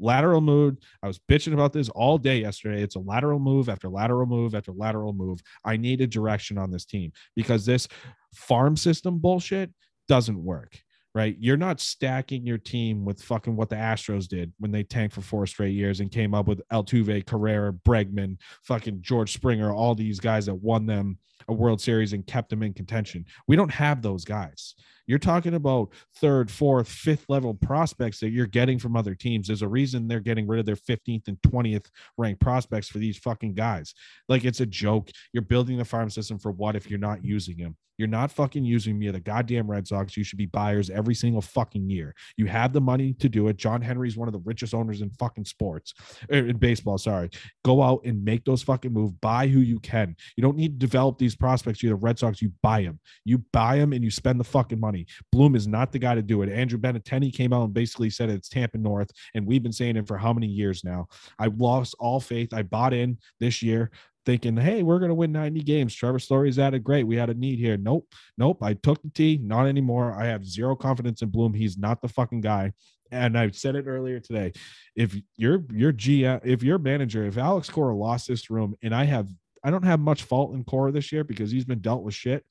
[SPEAKER 4] lateral move. I was bitching about this all day yesterday. It's a lateral move after lateral move after lateral move. I need a direction on this team because this farm system bullshit doesn't work. Right, you're not stacking your team with fucking what the Astros did when they tanked for four straight years and came up with Altuve, Correa, Bregman, fucking George Springer, all these guys that won them a World Series and kept them in contention. We don't have those guys. You're talking about third, fourth, fifth level prospects that you're getting from other teams. There's a reason they're getting rid of their 15th and 20th ranked prospects for these fucking guys. Like it's a joke. You're building the farm system for what if you're not using him? You're not fucking using me, the goddamn Red Sox. You should be buyers every single fucking year. You have the money to do it. John Henry's one of the richest owners in fucking sports, er, in baseball. Sorry. Go out and make those fucking move. Buy who you can. You don't need to develop these prospects. You're the Red Sox. You buy them. You buy them and you spend the fucking money. Bloom is not the guy to do it. Andrew Benintendi came out and basically said it's Tampa North, and we've been saying it for how many years now? I lost all faith. I bought in this year thinking, hey, we're going to win 90 games. Trevor Story's added great. We had a need here. Nope. Nope. I took the T. Not anymore. I have zero confidence in Bloom. He's not the fucking guy. And I said it earlier today. If you're your GM, if your manager, if Alex Cora lost this room, and I have, I don't have much fault in Cora this year because he's been dealt with shit.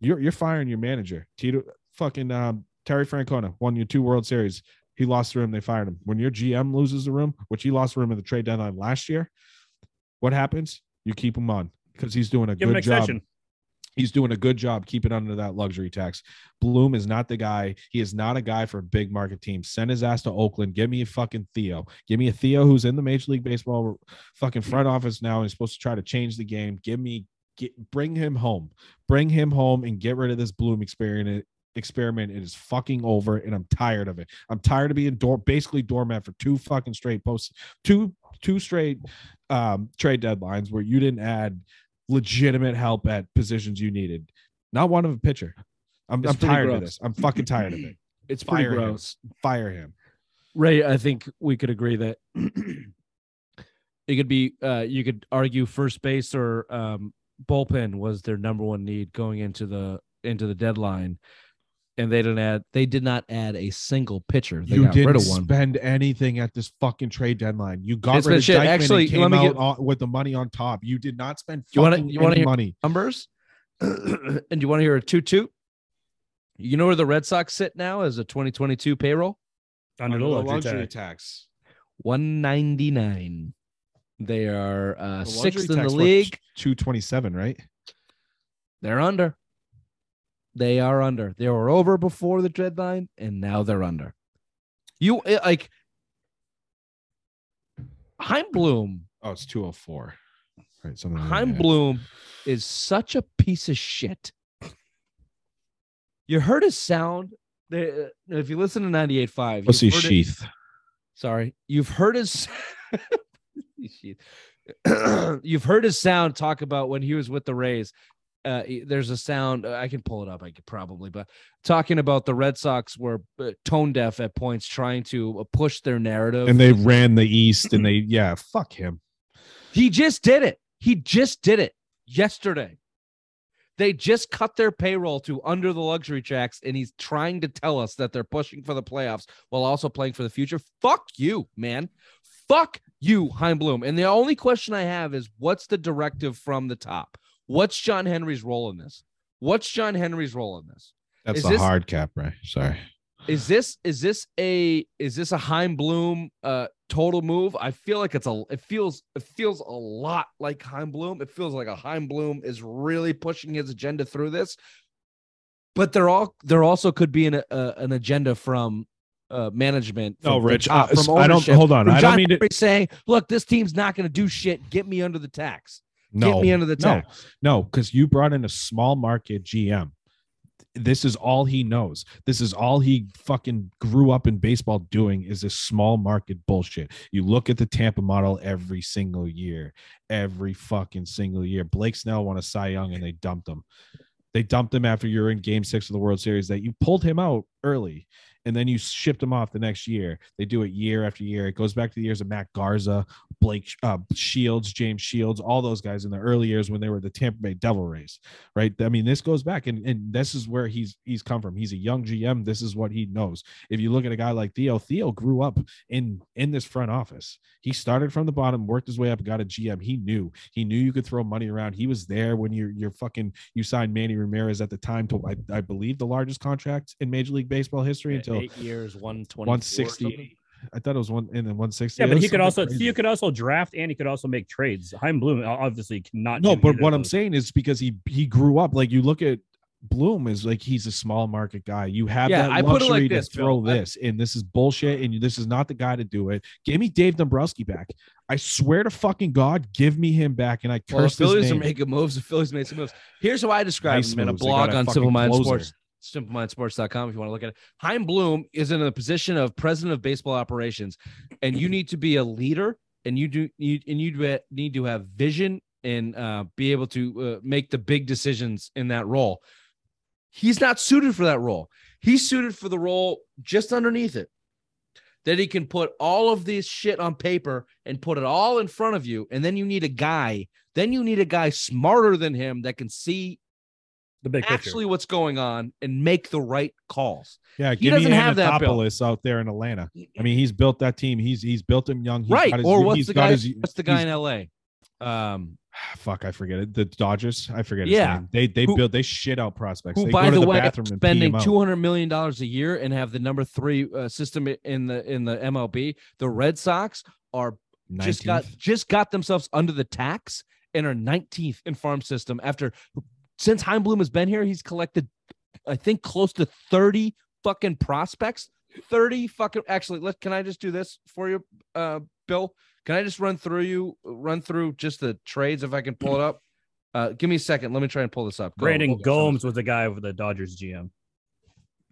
[SPEAKER 4] You're you're firing your manager. Tito fucking um, Terry Francona won your two World Series. He lost the room. They fired him. When your GM loses the room, which he lost the room in the trade deadline last year, what happens? You keep him on because he's doing a
[SPEAKER 3] Give
[SPEAKER 4] good job.
[SPEAKER 3] extension.
[SPEAKER 4] He's doing a good job keeping under that luxury tax. Bloom is not the guy. He is not a guy for a big market team. Send his ass to Oakland. Give me a fucking Theo. Give me a Theo who's in the Major League Baseball fucking front office now and is supposed to try to change the game. Give me, get, bring him home. Bring him home and get rid of this Bloom experiment. Experiment. It is fucking over, and I'm tired of it. I'm tired of being door basically doormat for two fucking straight posts, two two straight um, trade deadlines where you didn't add legitimate help at positions you needed. Not one of a pitcher. I'm, I'm tired of this. I'm fucking tired of it.
[SPEAKER 2] It's pretty
[SPEAKER 4] Fire him. Fire him.
[SPEAKER 2] Ray, I think we could agree that it could be uh you could argue first base or um bullpen was their number one need going into the into the deadline. And they didn't add they did not add a single pitcher. They
[SPEAKER 4] you
[SPEAKER 2] got
[SPEAKER 4] didn't
[SPEAKER 2] rid of one.
[SPEAKER 4] spend anything at this fucking trade deadline. You got
[SPEAKER 2] It's
[SPEAKER 4] rid of
[SPEAKER 2] shit.
[SPEAKER 4] Dykeman
[SPEAKER 2] Actually,
[SPEAKER 4] and came
[SPEAKER 2] let me
[SPEAKER 4] out
[SPEAKER 2] get-
[SPEAKER 4] on- with the money on top. You did not spend
[SPEAKER 2] You wanna-
[SPEAKER 4] fucking
[SPEAKER 2] you wanna hear-
[SPEAKER 4] money.
[SPEAKER 2] numbers. and you want to hear a two two? You know where the Red Sox sit now as a 2022 payroll?
[SPEAKER 3] Under the luxury, tax.
[SPEAKER 4] tax.
[SPEAKER 2] 199. They are uh,
[SPEAKER 4] The
[SPEAKER 2] sixth in the league.
[SPEAKER 4] 227, right?
[SPEAKER 2] They're under. They are under. They were over before the deadline, and now they're under. You eh, like Chaim Bloom.
[SPEAKER 4] Oh, it's 204. Right. Something. Chaim
[SPEAKER 2] Bloom is such a piece of shit. You heard his sound. If you listen to 98.5,
[SPEAKER 4] Pussy
[SPEAKER 2] you've heard it-
[SPEAKER 4] sheath.
[SPEAKER 2] sorry you've heard his you've heard his sound talk about when he was with the rays uh there's a sound uh, i can pull it up i could probably but talking about the red sox were uh, tone deaf at points trying to push their narrative.
[SPEAKER 4] And they ran the East and they, yeah, fuck him.
[SPEAKER 2] he just did it. He just did it yesterday. They just cut their payroll to under the luxury tax and he's trying to tell us that they're pushing for the playoffs while also playing for the future. Fuck you man. Fuck you Chaim Bloom and the only question i have is what's the directive from the top what's john henry's role in this what's john henry's role in this
[SPEAKER 4] That's
[SPEAKER 2] Is
[SPEAKER 4] the
[SPEAKER 2] this-
[SPEAKER 4] hard cap, right? Sorry.
[SPEAKER 2] is this is this a is this a Chaim Bloom uh total move? I feel like it's a it feels it feels a lot like Chaim Bloom. It feels like a Chaim Bloom is really pushing his agenda through this. But there all there also could be an uh, an agenda from uh management. From the
[SPEAKER 4] Rich,
[SPEAKER 2] top,
[SPEAKER 4] uh,
[SPEAKER 2] from
[SPEAKER 4] I don't- hold on, I don't mean to-
[SPEAKER 2] saying, "Look, this team's not going to do shit. Get me under the tax.
[SPEAKER 4] No.
[SPEAKER 2] Get me under the
[SPEAKER 4] no.
[SPEAKER 2] tax."
[SPEAKER 4] No, because you brought in a small market GM. This is all he knows. This is all he fucking grew up in baseball doing is this small market bullshit. You look at the Tampa model every single year, every fucking single year. Blake Snell won a Cy Young and they dumped him. They dumped him after you're in game six of the World Series that you pulled him out early and then you shipped them off the next year. They do it year after year. It goes back to the years of Matt Garza, Blake uh, Shields, James Shields, all those guys in the early years when they were the Tampa Bay Devil Rays, right? I mean, this goes back, and, and this is where he's he's come from. He's a young GM. This is what he knows. If you look at a guy like Theo, Theo grew up in in this front office. He started from the bottom, worked his way up, got a GM. He knew he knew you could throw money around. He was there when you're you're fucking you signed Manny Ramirez at the time to I, I believe the largest contract in Major League Baseball history until
[SPEAKER 5] eight years, one twenty,
[SPEAKER 4] 160. I thought it was one in the 160.
[SPEAKER 3] Yeah,
[SPEAKER 4] It
[SPEAKER 3] but he could also
[SPEAKER 4] crazy.
[SPEAKER 3] you could also draft and he could also make trades. Chaim Bloom obviously cannot.
[SPEAKER 4] no, but what I'm saying is because he he grew up like you look at Bloom is like he's a small market guy. You have
[SPEAKER 2] Yeah,
[SPEAKER 4] that
[SPEAKER 2] I put it
[SPEAKER 4] luxury
[SPEAKER 2] like
[SPEAKER 4] to
[SPEAKER 2] this,
[SPEAKER 4] throw
[SPEAKER 2] Bill.
[SPEAKER 4] This, and this is bullshit, and this is not the guy to do it. Give me Dave Dombrowski back. I swear to fucking God, give me him back, and I
[SPEAKER 2] Well, the
[SPEAKER 4] curse his
[SPEAKER 2] Phillies are making moves. The Phillies made some moves. Here's how I describe
[SPEAKER 4] Nice
[SPEAKER 2] him in a blog on
[SPEAKER 4] fucking
[SPEAKER 2] Simple Mind
[SPEAKER 4] closer.
[SPEAKER 2] Sports, simplemindsports.com if you want to look at it. Chaim Bloom is in a position of president of baseball operations, and you need to be a leader, and you do you and you do- need to have vision and uh, be able to uh, make the big decisions in that role. He's not suited for that role. He's suited for the role just underneath it. That he can put all of this shit on paper and put it all in front of you. And then you need a guy, then you need a guy smarter than him that can see
[SPEAKER 3] the big picture.
[SPEAKER 2] actually what's going on and make the right calls.
[SPEAKER 4] yeah,
[SPEAKER 2] he
[SPEAKER 4] give
[SPEAKER 2] doesn't have that, Bill.
[SPEAKER 4] Out there in Atlanta. I mean, he's built that team. He's he's built him young. He's
[SPEAKER 2] right.
[SPEAKER 4] got his-
[SPEAKER 2] or what's
[SPEAKER 4] he's
[SPEAKER 2] the
[SPEAKER 4] got
[SPEAKER 2] guy?
[SPEAKER 4] his-
[SPEAKER 2] what's the guy in LA? Um,
[SPEAKER 4] fuck, I forget it. The Dodgers. I forget. His
[SPEAKER 2] Yeah.
[SPEAKER 4] name. They they
[SPEAKER 2] Who-
[SPEAKER 4] build they shit out prospects.
[SPEAKER 2] who,
[SPEAKER 4] they
[SPEAKER 2] by
[SPEAKER 4] go to
[SPEAKER 2] the, way,
[SPEAKER 4] bathroom
[SPEAKER 2] spending two hundred million dollars a year and have the number three uh, system in the in the MLB. The Red Sox are just got just got themselves under the tax and are 19th in farm system after since Chaim Bloom has been here, he's collected I think close to 30 fucking prospects. 30 fucking actually let can I just do this for you uh Bill? Can I just run through you run through just the trades if I can pull it up? Uh give me a second. Let me try and pull this up. Go.
[SPEAKER 3] Brandon Gomes was the guy with the Dodgers GM.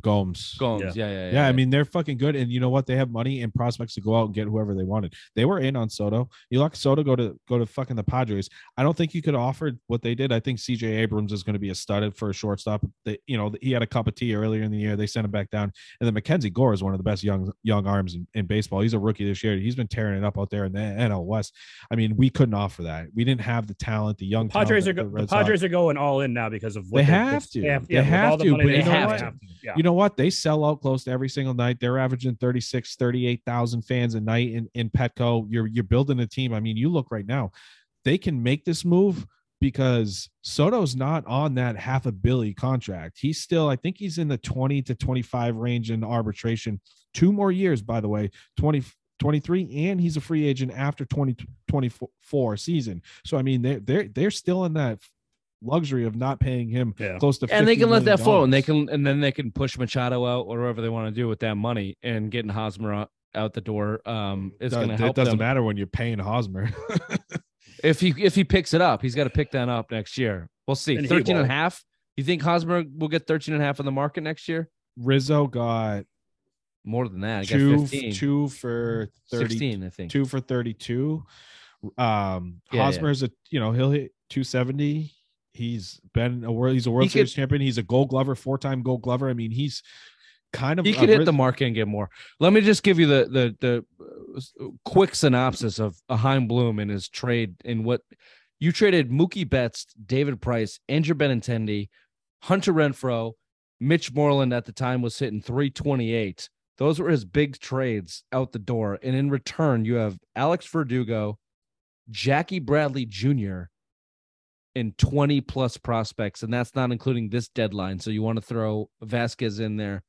[SPEAKER 4] Gomes.
[SPEAKER 2] Gomes. Yeah, yeah, yeah.
[SPEAKER 4] Yeah, I mean they're fucking good, and you know what? They have money and prospects to go out and get whoever they wanted. They were in on Soto. You let Soto go to go to fucking the Padres. I don't think you could offer what they did. I think C.J. Abrams is going to be a stud for a shortstop. They, you know, he had a cup of tea earlier in the year. They sent him back down, and then Mackenzie Gore is one of the best young young arms in, in baseball. He's a rookie this year. He's been tearing it up out there in the NL West. I mean, we couldn't offer that. We didn't have the talent, the young
[SPEAKER 3] Padres are
[SPEAKER 4] talent
[SPEAKER 3] go-
[SPEAKER 4] that
[SPEAKER 3] the
[SPEAKER 4] Red Sox-
[SPEAKER 3] Padres are going all in now because of what
[SPEAKER 4] They
[SPEAKER 3] they-
[SPEAKER 4] have to.
[SPEAKER 3] Yeah,
[SPEAKER 4] They
[SPEAKER 3] yeah, with
[SPEAKER 4] have
[SPEAKER 3] the
[SPEAKER 4] to, but
[SPEAKER 3] they
[SPEAKER 2] you know
[SPEAKER 3] have,
[SPEAKER 2] what?
[SPEAKER 3] to. Yeah.
[SPEAKER 4] you know what? They sell out close to every single night. They're averaging 36 38,000 fans a night in, in petco. You're you're building a team. I mean you look right now. They can make this move because soto's not on that half a billy contract. He's still i think he's in the 20 to 25 range in arbitration. Two more years by the way 20 23 and he's a free agent after 2024 season. So i mean they're they're, they're still in that luxury of not paying him
[SPEAKER 3] Yeah.
[SPEAKER 4] close to
[SPEAKER 2] and they can let that
[SPEAKER 4] million
[SPEAKER 2] flow and they can and then they can push Machado out or whatever they want to do with that money and getting Hosmer out, out the door. Um, it's
[SPEAKER 4] That-
[SPEAKER 2] going to
[SPEAKER 4] that
[SPEAKER 2] help
[SPEAKER 4] doesn't
[SPEAKER 2] them.
[SPEAKER 4] matter when you're paying Hosmer.
[SPEAKER 2] if he if he picks it up. He's got to pick that up next year. We'll see.
[SPEAKER 3] And
[SPEAKER 2] 13 and a half. You think Hosmer will get 13 and a half on the market next year?
[SPEAKER 4] Rizzo got
[SPEAKER 2] More than that. I got
[SPEAKER 4] two
[SPEAKER 2] 15.
[SPEAKER 4] two for 30,
[SPEAKER 2] 16, I think.
[SPEAKER 4] two for 32. Um
[SPEAKER 2] Yeah, yeah.
[SPEAKER 4] Hosmer's a you know, he'll hit 270. He's been a world he's a world
[SPEAKER 2] He could-
[SPEAKER 4] series champion. He's a gold glover, four-time gold glover. I mean, he's kind of
[SPEAKER 2] He could hit the market and get more. Let me just give you the the the uh, quick synopsis of a Chaim Bloom and his trade in what you traded Mookie Betts, David Price, Andrew Benintendi, Hunter Renfroe, Mitch Moreland at the time was hitting 328. Those were his big trades out the door. And in return, you have Alex Verdugo, Jackie Bradley Jr., and 20 plus prospects. And that's not including this deadline. So you want to throw Vázquez in there,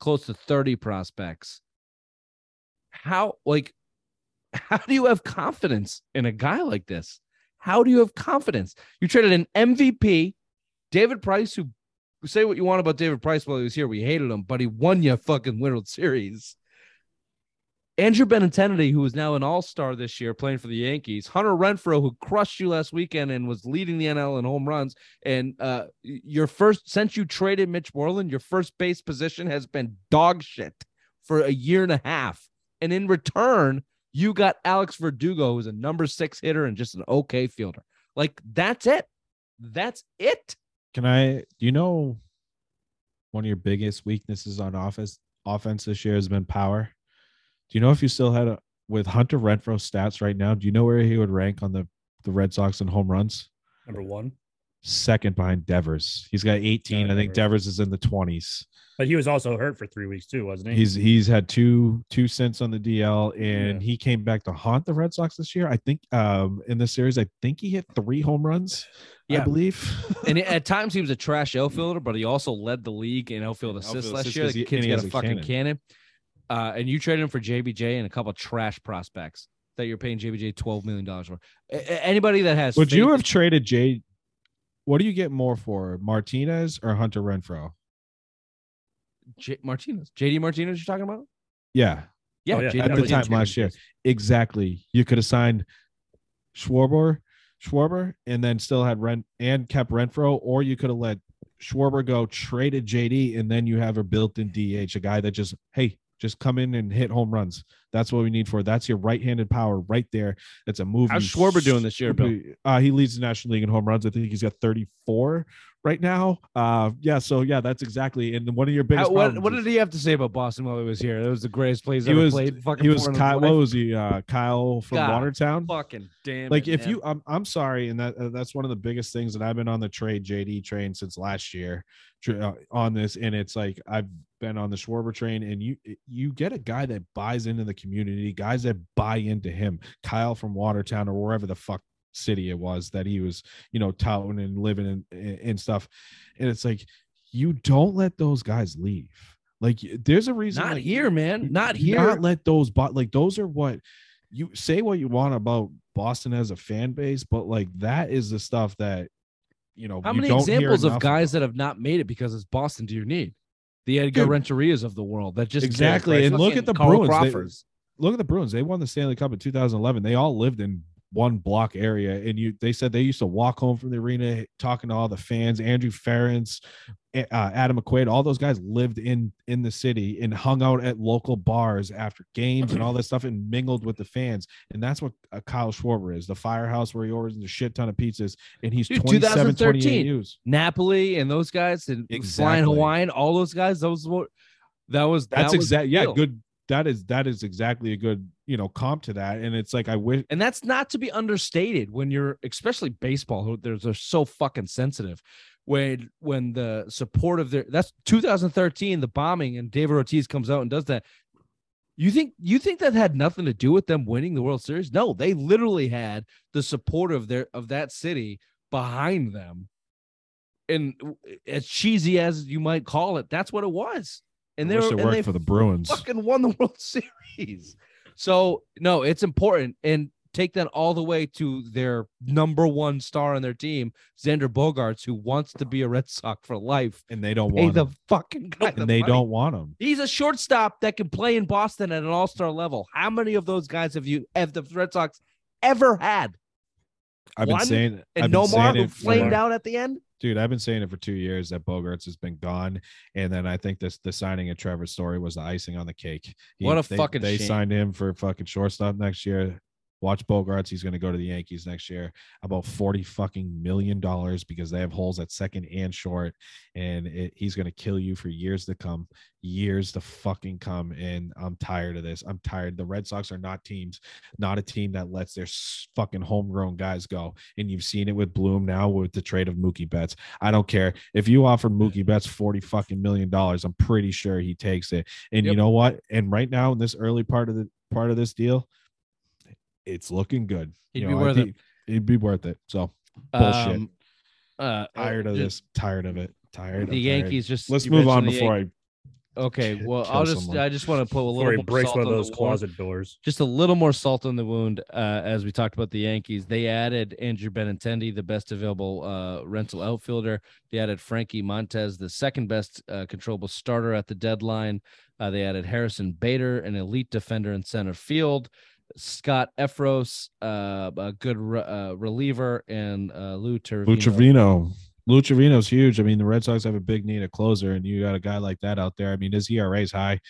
[SPEAKER 2] close to 30 prospects. How, like, how do you have confidence in a guy like this? How do you have confidence? You traded an MVP, David Price, who say what you want about David Price while he was here. We hated him, but he won you a fucking World Series. Andrew Benintendi, who is now an all-star this year playing for the Yankees, Hunter Renfroe, who crushed you last weekend and was leading the NL in home runs, and uh, your first since you traded Mitch Moreland, your first base position has been dog shit for a year and a half, and in return, you got Alex Verdugo, who's a number six hitter and just an okay fielder. Like that's it. That's it.
[SPEAKER 4] Can I you know one of your biggest weaknesses on offense offense this year has been power. Do you know if you still had a with Hunter Renfroe stats right now? Do you know where he would rank on the the Red Sox in home runs?
[SPEAKER 3] Number one.
[SPEAKER 4] Second behind Devers. He's got 18.
[SPEAKER 3] Yeah,
[SPEAKER 4] I think
[SPEAKER 3] Devers.
[SPEAKER 4] Devers is in the 20s.
[SPEAKER 3] But he was also hurt for three weeks too, wasn't he?
[SPEAKER 4] He's he's had two two cents on the DL, and
[SPEAKER 3] Yeah.
[SPEAKER 4] he came back to haunt the Red Sox this year. I think um in this series, I think he hit three home runs. I
[SPEAKER 2] Yeah.
[SPEAKER 4] believe.
[SPEAKER 2] and at times he was a trash outfielder, but he also led the league in outfield assists
[SPEAKER 4] Outfield
[SPEAKER 2] last
[SPEAKER 4] assists
[SPEAKER 2] year.
[SPEAKER 4] 'cause
[SPEAKER 2] The
[SPEAKER 4] he-
[SPEAKER 2] kid's
[SPEAKER 4] and he
[SPEAKER 2] got a
[SPEAKER 4] a
[SPEAKER 2] fucking
[SPEAKER 4] cannon.
[SPEAKER 2] cannon. Uh, and you traded him for JBJ and a couple trash prospects that you're paying JBJ twelve million dollars for. A- a- anybody that has
[SPEAKER 4] Would you
[SPEAKER 2] faith-
[SPEAKER 4] have traded Jay? What do you get more for, Martinez or Hunter Renfroe?
[SPEAKER 2] J- Martinez, JD Martinez, you're talking about?
[SPEAKER 4] Yeah,
[SPEAKER 2] Yeah,
[SPEAKER 3] Oh, yeah,
[SPEAKER 4] at the time last year. exactly. You could have signed Schwarber, Schwarber, and then still had Ren and kept Renfroe, or you could have let Schwarber go, traded JD, and then you have a built-in DH, a guy that just hey, just come in and hit home runs. That's what we need for. That's your right-handed power right there. That's a move.
[SPEAKER 2] How's Schwarber doing this year, Bill?
[SPEAKER 4] Uh, he leads the National League in home runs. I think he's got 34 right now. Uh, yeah. So yeah, that's exactly. And one of your biggest.
[SPEAKER 2] Uh, what, what did he have to say about Boston while he was here? That was the greatest place
[SPEAKER 4] he
[SPEAKER 2] ever
[SPEAKER 4] was
[SPEAKER 2] played. Fucking
[SPEAKER 4] he was Kyle, what was he uh Kyle from
[SPEAKER 2] God.
[SPEAKER 4] Watertown
[SPEAKER 2] fucking damn.
[SPEAKER 4] like
[SPEAKER 2] it,
[SPEAKER 4] if
[SPEAKER 2] man.
[SPEAKER 4] you I'm, I'm sorry and that uh, that's one of the biggest things that I've been on the trade JD train since last year uh, on this and it's like I've been on the Schwarber train and you you get a guy that buys into the community guys that buy into him Kyle from Watertown or wherever the fuck city it was that he was you know touting and living in and, and stuff and it's like you don't let those guys leave like there's a reason
[SPEAKER 2] not
[SPEAKER 4] like,
[SPEAKER 2] here, man, not here.
[SPEAKER 4] Not let those but like those are what you say what you want about Boston as a fan base, but like that is the stuff that you know.
[SPEAKER 2] How
[SPEAKER 4] you
[SPEAKER 2] many examples of guys
[SPEAKER 4] about.
[SPEAKER 2] that have not made it because it's Boston do you need? The Edgar
[SPEAKER 4] Dude.
[SPEAKER 2] Renterias of the world that just
[SPEAKER 4] Exactly, and look at the
[SPEAKER 2] Carl
[SPEAKER 4] Bruins. Look at the Bruins? They won the Stanley Cup in 2011. They all lived in one block area, and you they said they used to walk home from the arena talking to all the fans. Andrew Ference, uh, Adam McQuaid, all those guys lived in in the city and hung out at local bars after games and all that stuff and mingled with the fans. And that's what uh, Kyle Schwarber is, the firehouse where he orders a shit ton of pizzas, and he's
[SPEAKER 2] Dude,
[SPEAKER 4] 27, 28
[SPEAKER 2] 2013.
[SPEAKER 4] U's.
[SPEAKER 2] Napoli and those guys and flying
[SPEAKER 4] Exactly.
[SPEAKER 2] Hawaiian, all those guys. Those what that was.
[SPEAKER 4] That's
[SPEAKER 2] that was
[SPEAKER 4] exact.
[SPEAKER 2] the
[SPEAKER 4] Yeah, good. That is that is exactly a good you know comp to that. And it's like I wish
[SPEAKER 2] and that's not to be understated when you're especially baseball they're, they're so fucking sensitive. When when the support of their that's 2013 the bombing and david ortiz comes out and does that. You think you think that had nothing to do with them winning the world series? No they literally had the support of their of that city behind them. And as cheesy as you might call it that's what it was and they
[SPEAKER 4] wish
[SPEAKER 2] were
[SPEAKER 4] it
[SPEAKER 2] and they
[SPEAKER 4] for the Bruins.
[SPEAKER 2] fucking won the World Series. So no, it's important and take that all the way to their number one star on their team, Xander Bogaerts, who wants to be a Red Sox for life.
[SPEAKER 4] and they don't want
[SPEAKER 2] the
[SPEAKER 4] him.
[SPEAKER 2] fucking guy. the
[SPEAKER 4] and they
[SPEAKER 2] money.
[SPEAKER 4] don't want him.
[SPEAKER 2] He's a shortstop that can play in Boston at an All Star level. How many of those guys have you have the Red Sox ever had?
[SPEAKER 4] I've been saying
[SPEAKER 2] And Nomar, who flamed out at the end.
[SPEAKER 4] dude. I've been saying it for two years that Bogaerts has been gone, and then I think this the signing of Trevor Story was the icing on the cake.
[SPEAKER 2] What a
[SPEAKER 4] they,
[SPEAKER 2] fucking
[SPEAKER 4] They
[SPEAKER 2] shame.
[SPEAKER 4] signed him for fucking shortstop next year. Watch Bogaerts. He's going to go to the Yankees next year. About forty fucking million dollars because they have holes at second and short, and it, he's going to kill you for years to come. Years to fucking come. And I'm tired of this. I'm tired. The Red Sox are not teams, not a team that lets their fucking homegrown guys go. And you've seen it with Bloom now with the trade of Mookie Betts. I don't care if you offer Mookie Betts forty fucking million dollars. I'm pretty sure he takes it. And you know what? And right now in this early part of the part of this deal, it's looking good.
[SPEAKER 2] He'd
[SPEAKER 4] You
[SPEAKER 2] be
[SPEAKER 4] know, I
[SPEAKER 2] worth it.
[SPEAKER 4] think It'd be worth it. So Bullshit.
[SPEAKER 2] Um, uh,
[SPEAKER 4] tired of
[SPEAKER 2] just-
[SPEAKER 4] this. Tired of it. Tired.
[SPEAKER 2] The
[SPEAKER 4] I'm tired.
[SPEAKER 2] Yankees just.
[SPEAKER 4] Let's move on before
[SPEAKER 2] Yan-
[SPEAKER 4] I.
[SPEAKER 2] Okay, well,
[SPEAKER 4] kill
[SPEAKER 2] I'll just.
[SPEAKER 4] someone.
[SPEAKER 2] I just want to put a
[SPEAKER 3] Before
[SPEAKER 2] little
[SPEAKER 3] he
[SPEAKER 2] more
[SPEAKER 3] breaks
[SPEAKER 2] salt
[SPEAKER 3] one of
[SPEAKER 2] on the
[SPEAKER 3] those
[SPEAKER 2] wound.
[SPEAKER 3] closet doors.
[SPEAKER 2] just a little more salt on the wound uh, as we talked about the Yankees. They added Andrew Benintendi, the best available uh, rental outfielder. They added Frankie Montas, the second best uh, controllable starter at the deadline. Uh, they added Harrison Bader, an elite defender in center field. Scott Effross, uh, a good re- uh, reliever, and uh, Lou Trevino.
[SPEAKER 4] Lou Trevino. Lou Trevino's huge. I mean, the Red Sox have a big need a closer, and you got a guy like that out there. I mean, his ERA is high,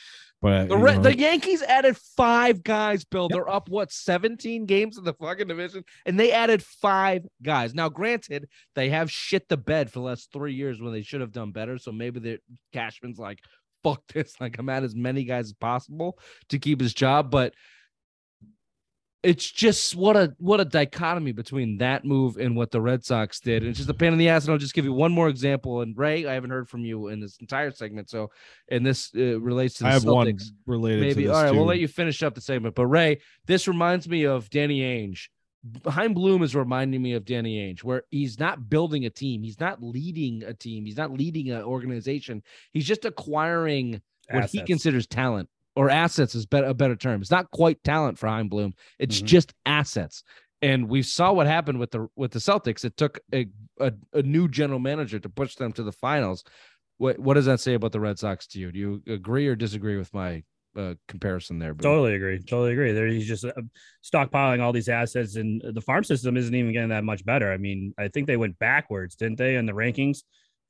[SPEAKER 4] but
[SPEAKER 2] The,
[SPEAKER 4] you
[SPEAKER 2] Re- the Yankees added five guys, Bill. They're up what 17 games in the fucking division, and they added five guys. Now, granted, they have shit the bed for the last three years when they should have done better. So maybe the Cashman's like, fuck this. Like I'm at as many guys as possible to keep his job. But it's just what a what a dichotomy between that move and what the Red Sox did. And it's just a pain in the ass. And I'll just give you one more example. And Ray, I haven't heard from you in this entire segment. So, and this uh, relates to the
[SPEAKER 4] I have
[SPEAKER 2] Celtics
[SPEAKER 4] one related
[SPEAKER 2] maybe
[SPEAKER 4] to this
[SPEAKER 2] all right
[SPEAKER 4] too.
[SPEAKER 2] we'll let you finish up the segment but ray this reminds me of danny ainge Chaim Bloom is reminding me of Danny Ainge, where he's not building a team, he's not leading a team, he's not leading an organization. He's just acquiring what he considers talent or assets is better, a better term. It's not quite talent for Chaim Bloom; it's
[SPEAKER 3] Mhm.
[SPEAKER 2] just assets. And we saw what happened with the with the Celtics. It took a, a a new general manager to push them to the finals. What what does that say about the Red Sox to you? Do you agree or disagree with my uh, comparison there?
[SPEAKER 3] Totally agree. Totally agree. There, he's just uh, stockpiling all these assets, and the farm system isn't even getting that much better. I mean, I think they went backwards, didn't they, in the rankings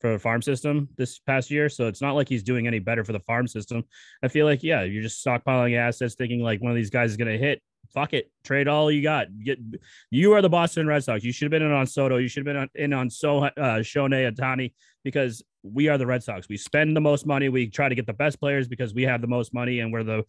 [SPEAKER 3] for the farm system this past year? So it's not like he's doing any better for the farm system. I feel like, yeah, you're just stockpiling assets, thinking like one of these guys is going to hit. Fuck it, trade all you got. Get you are the Boston Red Sox. You should have been in on Soto. You should have been on, in on so uh, Shohei Ohtani because we are the Red Sox. We spend the most money. We try to get the best players because we have the most money, and we're the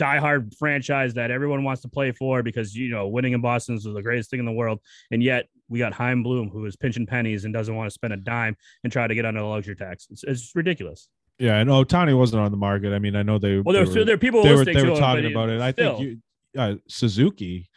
[SPEAKER 3] diehard franchise that everyone wants to play for because you know winning in Boston is the greatest thing in the world. And yet we got Chaim Bloom who is pinching pennies and doesn't want to spend a dime and try to get under the luxury tax. It's, it's ridiculous.
[SPEAKER 4] yeah, and Ohtani wasn't on the market. I mean, I know they.
[SPEAKER 3] Well,
[SPEAKER 4] they were-
[SPEAKER 3] there are people
[SPEAKER 4] they were they were talking about it. I
[SPEAKER 3] still,
[SPEAKER 4] think you, uh, Suzuki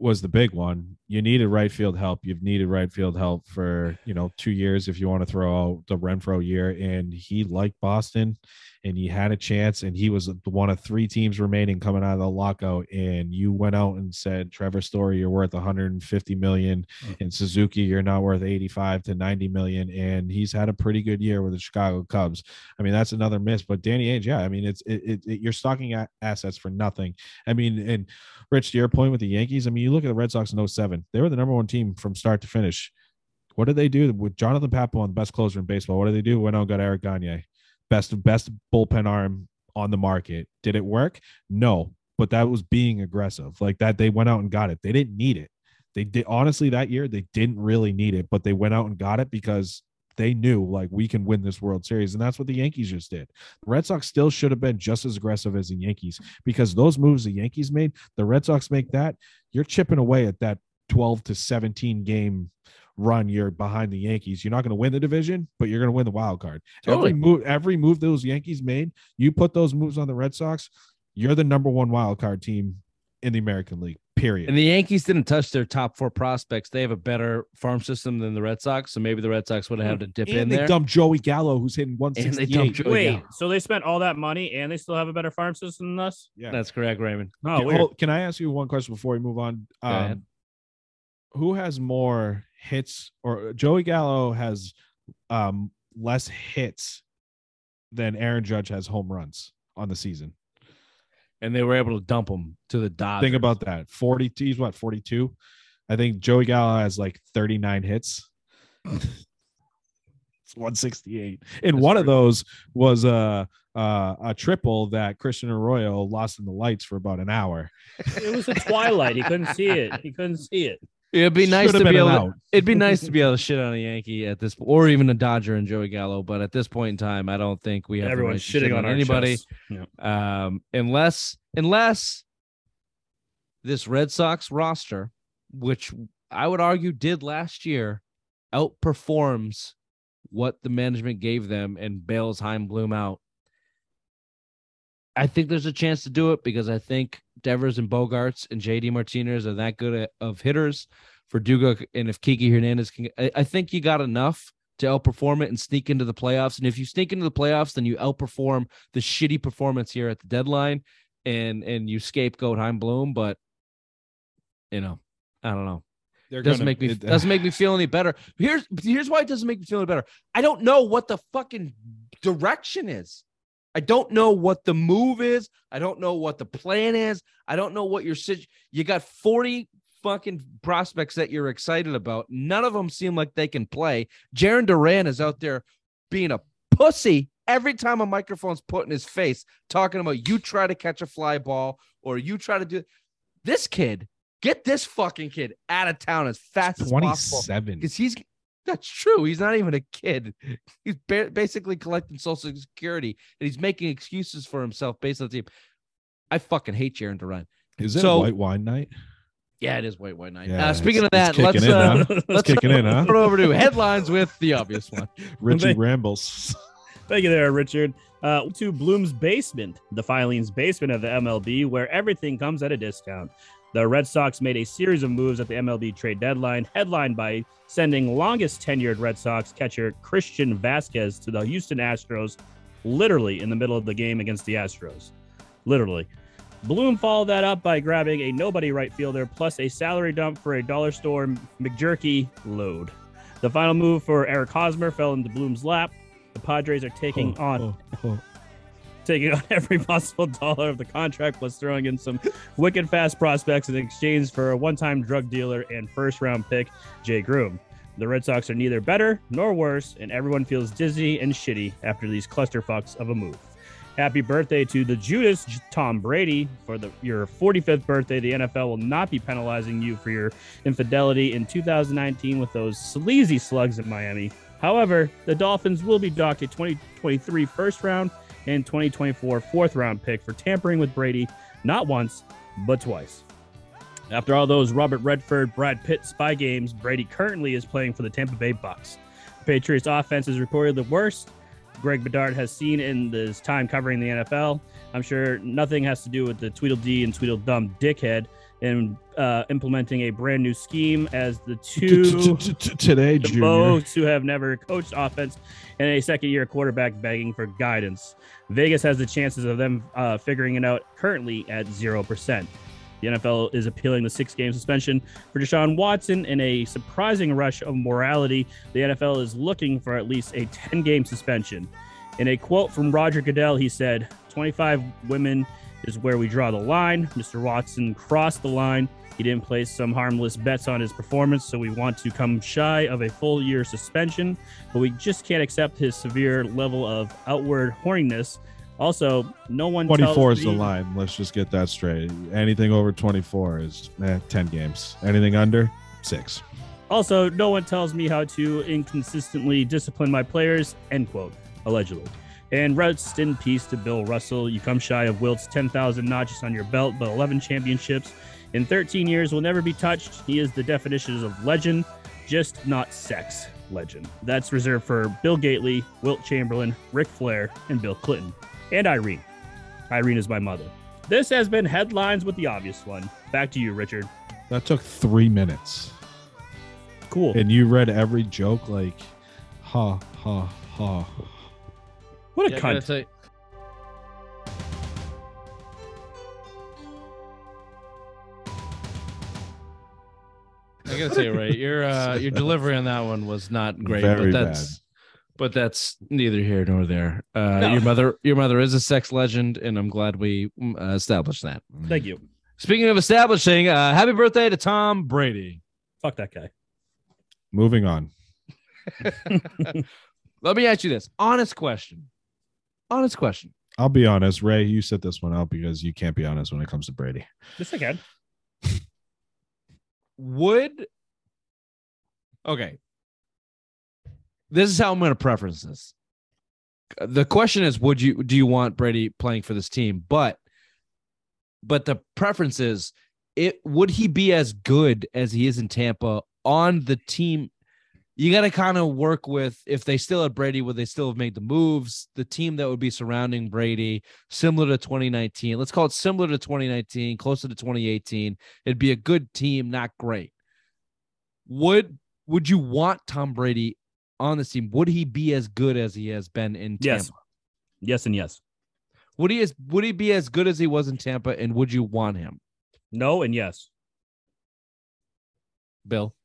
[SPEAKER 4] was the big one. You needed right field help. You've needed right field help for you know two years if you want to throw out the Renfroe year. And he liked Boston, and he had a chance. And he was one of three teams remaining coming out of the lockout. And you went out and said, Trevor Story, you're worth 150 million, mm. and Suzuki, you're not worth 85 to 90 million. And he's had a pretty good year with the Chicago Cubs. I mean, that's another miss. But Danny Ainge, yeah, I mean, it's it, it, it- you're stocking assets for nothing. I mean, and Rich, to your point with the Yankees, I mean, you look at the Red Sox in 07, they were the number one team from start to finish. What did they do with Jonathan Papelbon, the best closer in baseball? What did they do? Went out and got Eric Gagne, best best bullpen arm on the market. Did it work? No, but that was being aggressive. Like that, they went out and got it. They didn't need it. They did honestly that year. They didn't really need it, but they went out and got it because they knew like we can win this World Series, and that's what the Yankees just did. The Red Sox still should have been just as aggressive as the Yankees because those moves the Yankees made, the Red Sox make that. You're chipping away at that 12 to 17 game run. You're behind the Yankees. You're not going to win the division, but you're going to win the wild card.
[SPEAKER 2] Totally.
[SPEAKER 4] Every move, every move those Yankees made, you put those moves on the Red Sox, you're the number one wild card team in the American League. Period.
[SPEAKER 2] And the Yankees didn't touch their top four prospects. They have a better farm system than the Red Sox, so maybe the Red Sox would have had to dip in
[SPEAKER 4] and they
[SPEAKER 2] there.
[SPEAKER 4] dumped Joey Gallo, who's hitting
[SPEAKER 2] And they
[SPEAKER 4] 168.
[SPEAKER 2] dumped Joey
[SPEAKER 3] Wait,
[SPEAKER 2] Gallo.
[SPEAKER 3] so they spent all that money and they still have a better farm system than us?
[SPEAKER 4] yeah.
[SPEAKER 2] That's correct, Raymond.
[SPEAKER 3] Oh,
[SPEAKER 4] Can- hold- can I ask you one question before we move on?
[SPEAKER 2] Go ahead.
[SPEAKER 4] Um, who has more hits or Joey Gallo has um, less hits than Aaron Judge has home runs on the season?
[SPEAKER 2] And they were able to dump him to the Dodgers.
[SPEAKER 4] Think about that. 42, he's what, 42? I think Joey Gallo has like 39 hits. it's 168. And
[SPEAKER 2] That's
[SPEAKER 4] one of those was a, a, a triple that Christian Arroyo lost in the lights for about an hour.
[SPEAKER 3] It was a twilight. He couldn't see it. He couldn't see it.
[SPEAKER 2] It'd be nice to be able. To, it'd be nice to be able to shit on a Yankee at this, or even a Dodger and Joey Gallo. But at this point in time, I don't think we have right to shit
[SPEAKER 3] shitting on
[SPEAKER 2] anybody.
[SPEAKER 3] Yeah.
[SPEAKER 2] um, unless unless this Red Sox roster, which I would argue did last year, outperforms what the management gave them and bails Chaim Bloom out. I think there's a chance to do it because I think Devers and Bogaerts and JD Martinez are that good at, of hitters Verdugo. And if Kiki Hernandez can, I, I think you got enough to outperform it and sneak into the playoffs. And if you sneak into the playoffs, then you outperform the shitty performance here at the deadline and and you scapegoat Chaim Bloom. But you know, I don't know.
[SPEAKER 4] They're
[SPEAKER 2] doesn't
[SPEAKER 4] gonna-
[SPEAKER 2] make me
[SPEAKER 4] it- uh,
[SPEAKER 2] doesn't make me feel any better. Here's here's why it doesn't make me feel any better. I don't know what the fucking direction is. I don't know what the move is. I don't know what the plan is. I don't know what your sit. You got 40 fucking prospects that you're excited about. None of them seem like they can play. Jarren Duran is out there being a pussy every time a microphone's put in his face, talking about you try to catch a fly ball or you try to do this kid. Get this fucking kid out of town as fast as possible because he's that's true. He's not even a kid. He's ba- basically collecting social security and he's making excuses for himself based on the team. I fucking hate Jarren Duran.
[SPEAKER 4] Is it
[SPEAKER 2] So-
[SPEAKER 4] white wine night?
[SPEAKER 2] Yeah, it is white wine night.
[SPEAKER 4] Yeah,
[SPEAKER 2] uh, speaking of that, let's
[SPEAKER 4] kicking in,
[SPEAKER 2] uh,
[SPEAKER 4] huh?
[SPEAKER 2] let's
[SPEAKER 4] kicking in, huh?
[SPEAKER 2] turn over to headlines with the obvious one.
[SPEAKER 3] Richy
[SPEAKER 4] rambles.
[SPEAKER 3] Thank you there, Richard. Uh, to Bloom's basement, the filings basement of the MLB, where everything comes at a discount. The Red Sox made a series of moves at the MLB trade deadline, headlined by sending longest tenured Red Sox catcher Christian Vázquez to the Houston Astros, literally in the middle of the game against the Astros. Literally. Bloom followed that up by grabbing a nobody right fielder plus a salary dump for a dollar store McJerky load. The final move for Eric Hosmer fell into Bloom's lap. The Padres are taking
[SPEAKER 4] Oh,
[SPEAKER 3] on
[SPEAKER 4] oh, oh.
[SPEAKER 3] Taking on every possible dollar of the contract plus throwing in some wicked fast prospects in exchange for a one-time drug dealer and first-round pick Jay Groome. The Red Sox are neither better nor worse, and everyone feels dizzy and shitty after these clusterfucks of a move. Happy birthday to the Judas Tom Brady for the your 45th birthday. The NFL will not be penalizing you for your infidelity in 2019 with those sleazy slugs in Miami. However, the Dolphins will be docked a 2023 first round and 2024 fourth round pick for tampering with Brady not once, but twice. After all those Robert Redford, Brad Pitt spy games, Brady currently is playing for the Tampa Bay Bucks. The Patriots offense is reported the worst Greg Bedard has seen in his time covering the NFL. I'm sure nothing has to do with the Tweedledee and Tweedledum dickhead in uh, implementing a brand new scheme as the two
[SPEAKER 4] Today,
[SPEAKER 3] most who have never coached offense and a second year quarterback begging for guidance. Vegas has the chances of them uh, figuring it out currently at 0%. The NFL is appealing the six game suspension for Deshaun Watson in a surprising rush of morality. The NFL is looking for at least a 10 game suspension. In a quote from Roger Goodell, he said, 25 women is where we draw the line. Mr. Watson crossed the line. He didn't place some harmless bets on his performance, so we want to come shy of a full year suspension, but we just can't accept his severe level of outward horniness. Also, no one
[SPEAKER 4] 24
[SPEAKER 3] tells
[SPEAKER 4] is the line. Let's just get that straight. Anything over 24 is eh, 10 games. Anything under, six.
[SPEAKER 3] Also, no one tells me how to inconsistently discipline my players, end quote, allegedly. And rest in peace to Bill Russell. You come shy of Wilt's 10,000 notches on your belt, but 11 championships in 13 years will never be touched. He is the definition of legend, just not sex legend. That's reserved for Bill Gately, Wilt Chamberlain, Ric Flair, and Bill Clinton. And Irene. Irene is my mother. This has been Headlines with the Obvious One. Back to you, Richard.
[SPEAKER 4] That took three minutes.
[SPEAKER 3] Cool.
[SPEAKER 4] And you read every joke like, ha, ha, ha.
[SPEAKER 3] what a
[SPEAKER 2] Yeah, I gotta
[SPEAKER 3] cunt.
[SPEAKER 2] I gotta tell you, right, your uh, your delivery on that one was not great,
[SPEAKER 4] Very
[SPEAKER 2] but that's but that's neither here nor there. Uh,
[SPEAKER 3] No.
[SPEAKER 2] Your mother, your mother is a sex legend, and I'm glad we mm, uh, established that.
[SPEAKER 3] Thank you.
[SPEAKER 2] Speaking of establishing, uh, happy birthday to Tom Brady.
[SPEAKER 3] Fuck that guy.
[SPEAKER 4] Moving on.
[SPEAKER 2] Let me ask you this honest question. Honest question.
[SPEAKER 4] I'll be honest, Ray. You set this one up because you can't be honest when it comes to Brady.
[SPEAKER 3] Just a can.
[SPEAKER 2] Would okay. This is how I'm going to preference this. The question is, would you do you want Brady playing for this team? But but the preference is, it would he be as good as he is in Tampa on the team? You got to kind of work with if they still had Brady, would they still have made the moves? The team that would be surrounding Brady, similar to 2019. Let's call it similar to 2019, closer to 2018. It'd be a good team, not great. Would would you want Tom Brady on this team? Would he be as good as he has been in Tampa?
[SPEAKER 3] Yes. Yes and yes.
[SPEAKER 2] Would he as would he be as good as he was in Tampa? And would you want him,
[SPEAKER 3] No and yes.
[SPEAKER 2] Bill?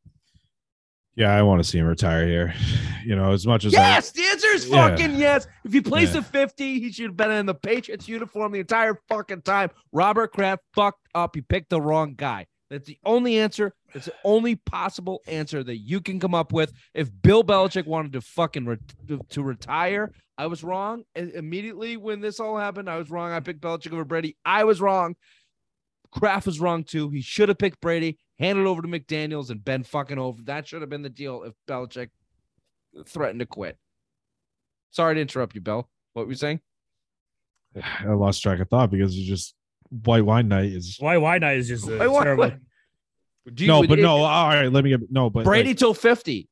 [SPEAKER 4] Yeah, I want to see him retire here. You know, as much as
[SPEAKER 2] Yes, the answer is
[SPEAKER 4] Yeah.
[SPEAKER 2] fucking yes. If he plays
[SPEAKER 4] Yeah.
[SPEAKER 2] the 50, he should have been in the Patriots uniform the entire fucking time. Robert Kraft fucked up. He picked the wrong guy. That's the only answer. It's the only possible answer that you can come up with. If Bill Belichick wanted to fucking re- to, retire, I was wrong. I- immediately when this all happened, I was wrong. I picked Belichick over Brady. I was wrong. Kraft was wrong too. He should have picked Brady, handed over to McDaniels, and been fucking over. That should have been the deal if Belichick threatened to quit. Sorry to interrupt you, Bill. What were you saying?
[SPEAKER 4] I lost track of thought because it's just white wine night is
[SPEAKER 3] white wine night Is just a
[SPEAKER 2] Wait, what-
[SPEAKER 3] terrible.
[SPEAKER 2] what? Do you-
[SPEAKER 4] no, but
[SPEAKER 2] it-
[SPEAKER 4] no. All right, let me get no, but
[SPEAKER 2] Brady
[SPEAKER 4] like,
[SPEAKER 2] till 50.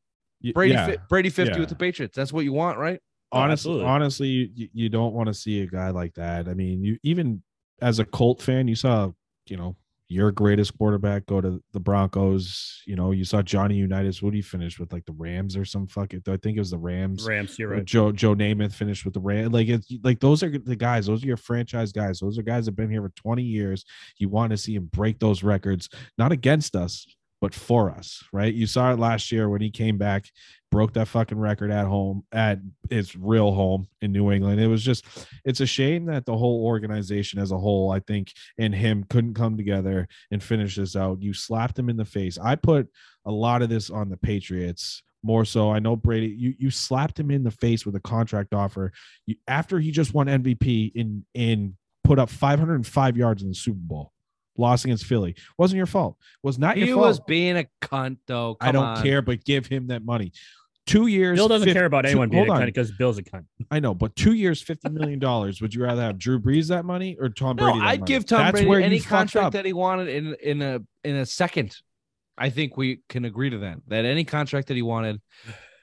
[SPEAKER 2] Brady
[SPEAKER 4] yeah.
[SPEAKER 2] fi- Brady 50
[SPEAKER 4] yeah.
[SPEAKER 2] with the Patriots. That's what you want, right?
[SPEAKER 3] Oh,
[SPEAKER 4] honestly,
[SPEAKER 3] absolutely.
[SPEAKER 4] honestly, you, you don't want to see a guy like that. I mean, you even as a Colt fan, you saw, you know, your greatest quarterback go to the Broncos. You know, you saw Johnny Unitas. What did he finish with? Like the Rams or some fucking? I think it was the Rams.
[SPEAKER 3] Rams, you're right.
[SPEAKER 4] Joe Joe Namath finished with the Rams. Like it's like those are the guys. Those are your franchise guys. Those are guys that have been here for 20 years. You want to see him break those records, not against us, but for us, right? You saw it last year when he came back, broke that fucking record at home at his real home in New England. It was just, it's a shame that the whole organization as a whole, I think, and him couldn't come together and finish this out. You slapped him in the face. I put a lot of this on the Patriots more so. I know Brady, you you slapped him in the face with a contract offer you, after he just won MVP in in put up 505 yards in the Super Bowl. Lost against Philly. Wasn't your fault. Was not
[SPEAKER 2] He
[SPEAKER 4] your fault.
[SPEAKER 2] He was being a cunt, though.
[SPEAKER 4] I don't
[SPEAKER 2] on.
[SPEAKER 4] care, but give him that money. Two years.
[SPEAKER 3] Bill doesn't
[SPEAKER 4] 50
[SPEAKER 3] care about
[SPEAKER 4] two-
[SPEAKER 3] anyone being a cunt because Bill's a cunt.
[SPEAKER 4] I know, but two years, fifty million dollars. Would you rather have Drew Brees that money or Tom
[SPEAKER 2] No,
[SPEAKER 4] Brady? that
[SPEAKER 2] I'd
[SPEAKER 4] money?
[SPEAKER 2] give Tom
[SPEAKER 4] That's
[SPEAKER 2] Brady
[SPEAKER 4] where
[SPEAKER 2] any contract that he wanted in in a in a second. I think we can agree to that. That any contract that he wanted,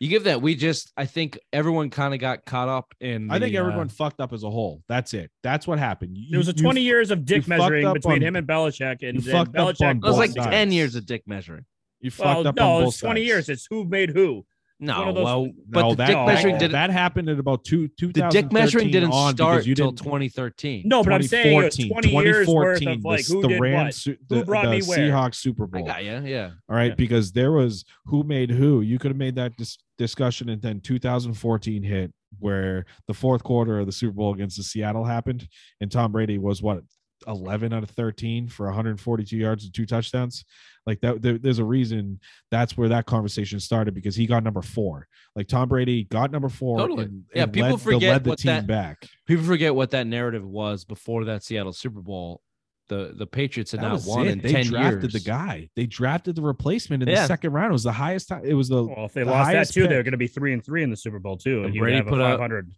[SPEAKER 2] you give that. We just, I think everyone kind of got caught up in.
[SPEAKER 4] I think
[SPEAKER 2] the, uh,
[SPEAKER 4] everyone fucked up as a whole. That's it. That's what happened. You-
[SPEAKER 3] There was a
[SPEAKER 4] you-
[SPEAKER 3] 20 years of dick
[SPEAKER 4] fucked
[SPEAKER 3] measuring
[SPEAKER 4] up
[SPEAKER 3] between
[SPEAKER 4] on-
[SPEAKER 3] him and Belichick, and,
[SPEAKER 4] you
[SPEAKER 3] and Belichick.
[SPEAKER 2] it was like
[SPEAKER 4] both
[SPEAKER 2] ten years of dick measuring.
[SPEAKER 4] You
[SPEAKER 3] well,
[SPEAKER 4] fucked up
[SPEAKER 3] no,
[SPEAKER 4] on both
[SPEAKER 3] it's 20
[SPEAKER 4] sides.
[SPEAKER 3] years. It's who made who.
[SPEAKER 2] No,
[SPEAKER 3] those-
[SPEAKER 2] well, but
[SPEAKER 4] No,
[SPEAKER 2] the
[SPEAKER 4] that,
[SPEAKER 2] dick measuring didn't.
[SPEAKER 4] that happened at about two two.
[SPEAKER 2] The dick measuring didn't start until 2013.
[SPEAKER 3] No, but I'm saying it was
[SPEAKER 4] 2014,
[SPEAKER 3] 20 years worth
[SPEAKER 4] 2014,
[SPEAKER 3] of like
[SPEAKER 4] the,
[SPEAKER 3] who
[SPEAKER 4] the
[SPEAKER 3] did
[SPEAKER 4] Rams,
[SPEAKER 3] what.
[SPEAKER 4] su-
[SPEAKER 3] Who
[SPEAKER 4] the,
[SPEAKER 3] brought
[SPEAKER 4] the
[SPEAKER 3] me where?
[SPEAKER 4] Seahawks Super
[SPEAKER 2] I
[SPEAKER 4] Bowl.
[SPEAKER 2] got you. Yeah.
[SPEAKER 4] All right,
[SPEAKER 3] Yeah.
[SPEAKER 4] because there was who made who. You could have made that dis- discussion, and then 2014 hit where the fourth quarter of the Super Bowl against the Seattle happened, and Tom Brady was what 11 out of 13 for 142 yards and two touchdowns. Like that, there- there's a reason that's where that conversation started because he got number four. Like Tom Brady got number four.
[SPEAKER 2] Totally.
[SPEAKER 4] and-
[SPEAKER 2] Yeah,
[SPEAKER 4] and
[SPEAKER 2] people
[SPEAKER 4] led,
[SPEAKER 2] forget
[SPEAKER 4] led the
[SPEAKER 2] what
[SPEAKER 4] team
[SPEAKER 2] that-
[SPEAKER 4] back.
[SPEAKER 2] People forget what that narrative was before that Seattle Super Bowl. The the Patriots had
[SPEAKER 4] That
[SPEAKER 2] not
[SPEAKER 4] was
[SPEAKER 2] won
[SPEAKER 4] it.
[SPEAKER 2] in
[SPEAKER 4] They
[SPEAKER 2] ten
[SPEAKER 4] drafted
[SPEAKER 2] years.
[SPEAKER 4] the guy. They drafted the replacement in
[SPEAKER 2] Yeah.
[SPEAKER 4] the second round. It was the highest time. It was the
[SPEAKER 3] Well, if they
[SPEAKER 4] the
[SPEAKER 3] lost that
[SPEAKER 4] highest
[SPEAKER 3] too,
[SPEAKER 4] pick.
[SPEAKER 3] they're going to be three and three in the Super Bowl too,
[SPEAKER 2] And
[SPEAKER 3] and
[SPEAKER 2] Brady put up-
[SPEAKER 3] 500.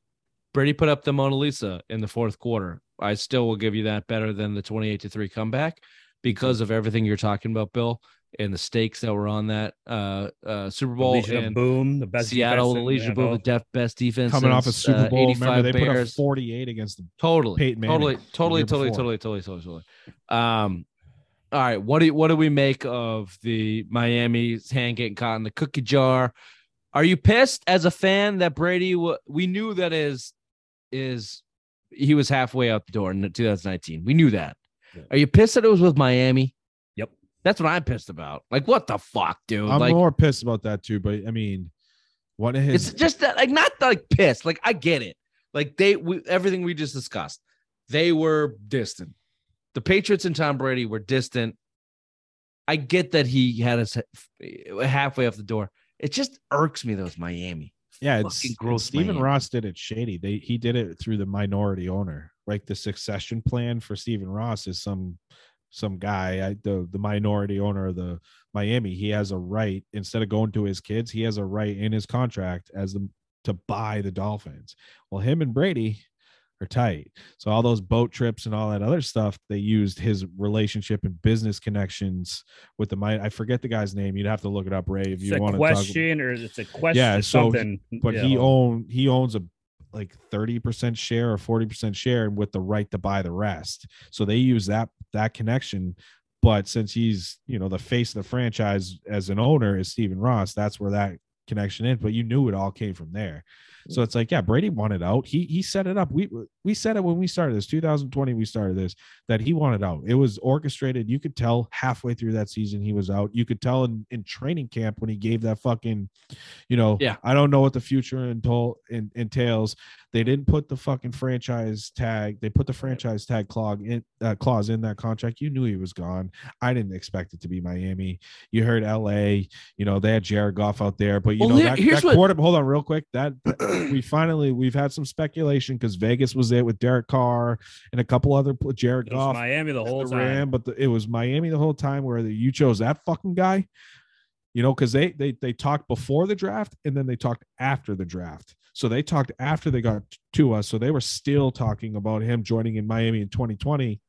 [SPEAKER 2] Brady put up the Mona Lisa in the fourth quarter. I still will give you that better than the 28 to 3 comeback because of everything you're talking about, Bill, and the stakes that were on that uh, uh, Super
[SPEAKER 3] The
[SPEAKER 2] Bowl.
[SPEAKER 3] Legion of
[SPEAKER 2] and
[SPEAKER 3] Boom, the best
[SPEAKER 2] Seattle, the
[SPEAKER 3] defense in
[SPEAKER 2] Legion Bowl, the def- best defense.
[SPEAKER 4] coming off a
[SPEAKER 2] since,
[SPEAKER 4] Super
[SPEAKER 2] uh,
[SPEAKER 4] Bowl.
[SPEAKER 2] 85
[SPEAKER 4] Remember, they put up 48 against the
[SPEAKER 2] Totally,
[SPEAKER 4] Peyton Manning
[SPEAKER 2] totally, totally, totally, totally, totally, totally, totally. Um, all right, what do what do we make of the Miami's hand getting caught in the cookie jar? Are you pissed as a fan that Brady? wa- We knew that is is he was halfway out the door in 2019. We knew that.
[SPEAKER 3] Yeah.
[SPEAKER 2] Are you pissed that it was with Miami?
[SPEAKER 3] Yep.
[SPEAKER 2] That's what I'm pissed about. Like, what the fuck, dude?
[SPEAKER 4] I'm
[SPEAKER 2] like,
[SPEAKER 4] more pissed about that too. But I mean, of his
[SPEAKER 2] it's just that, like, not like pissed. Like, I get it. Like, they, we, everything we just discussed, they were distant. The Patriots and Tom Brady were distant. I get that he had us eh, halfway off the door. It just irks me, though, those Miami.
[SPEAKER 4] Yeah, it's,
[SPEAKER 2] gross
[SPEAKER 4] Stephen. Ross did it shady. They he did it through the minority owner. Like the succession plan for Stephen Ross is some some guy, I, the the minority owner of the Miami. He has a right instead of going to his kids, he has a right in his contract as the to buy the Dolphins. Well, him and Brady are tight. So all those boat trips and all that other stuff, they used his relationship and business connections with the I forget the guy's name. You'd have to look it up, Ray, if
[SPEAKER 3] It's
[SPEAKER 4] you
[SPEAKER 3] a
[SPEAKER 4] want to talk.
[SPEAKER 3] question or it's a question.
[SPEAKER 4] Yeah, so-
[SPEAKER 3] something.
[SPEAKER 4] But
[SPEAKER 3] yeah.
[SPEAKER 4] he own he owns a like 30% share or 40% share and with the right to buy the rest. So they use that that connection. But since he's, you know, the face of the franchise as an owner is Stephen Ross, that's where that connection is. But you knew it all came from there. So it's like, yeah, Brady wanted out. He he set it up. We we said it when we started this 2020. We started this that he wanted out. It was orchestrated. You could tell halfway through that season he was out. You could tell in, in training camp when he gave that fucking, you know,
[SPEAKER 2] Yeah.
[SPEAKER 4] I don't know what the future entail, entails. They didn't put the fucking franchise tag. They put the franchise tag clause in uh, clause in that contract. You knew he was gone. I didn't expect it to be Miami. You heard L.A. You know they had Jared Goff out there, but you
[SPEAKER 2] Well,
[SPEAKER 4] know that, that
[SPEAKER 2] what-
[SPEAKER 4] quarter. Hold on, real quick. That we finally we've had some speculation because Vegas was there with Derek Carr and a couple other Jared
[SPEAKER 3] It was
[SPEAKER 4] Goff.
[SPEAKER 3] Miami the whole
[SPEAKER 4] the
[SPEAKER 3] time.
[SPEAKER 4] Ram, but the, it was Miami the whole time where the, you chose that fucking guy. You know, because they they they talked before the draft and then they talked after the draft. So they talked after they got to us. So they were still talking about him joining in Miami in 2020.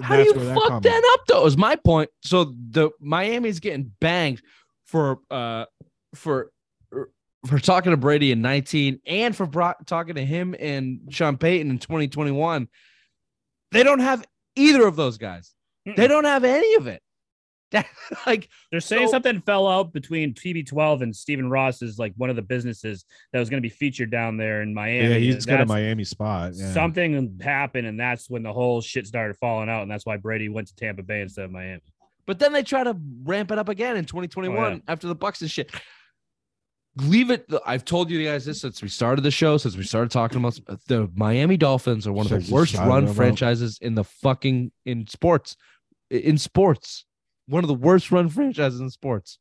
[SPEAKER 2] How do you
[SPEAKER 4] where
[SPEAKER 2] fuck
[SPEAKER 4] comment-
[SPEAKER 2] that up though? Is my point. So the Miami's getting banged for uh for for talking to Brady in 19 and for bro- talking to him and Sean Payton in 2021. They don't have either of those guys. They don't have any of it. That, like
[SPEAKER 3] They're saying
[SPEAKER 2] So-
[SPEAKER 3] something fell out between TB12 and Stephen Ross is like one of the businesses that was going to be featured down there in Miami.
[SPEAKER 4] Yeah, he's got a Miami spot. Yeah.
[SPEAKER 3] Something happened, and that's when the whole shit started falling out, and that's why Brady went to Tampa Bay instead of Miami.
[SPEAKER 2] But then they try to ramp it up again in 2021
[SPEAKER 3] Oh, yeah.
[SPEAKER 2] after the Bucks and shit. Leave it. I've told you guys this since we started the show, since we started talking about the Miami Dolphins are one of the worst run franchises in the fucking in sports. In sports, one of the worst run franchises in sports.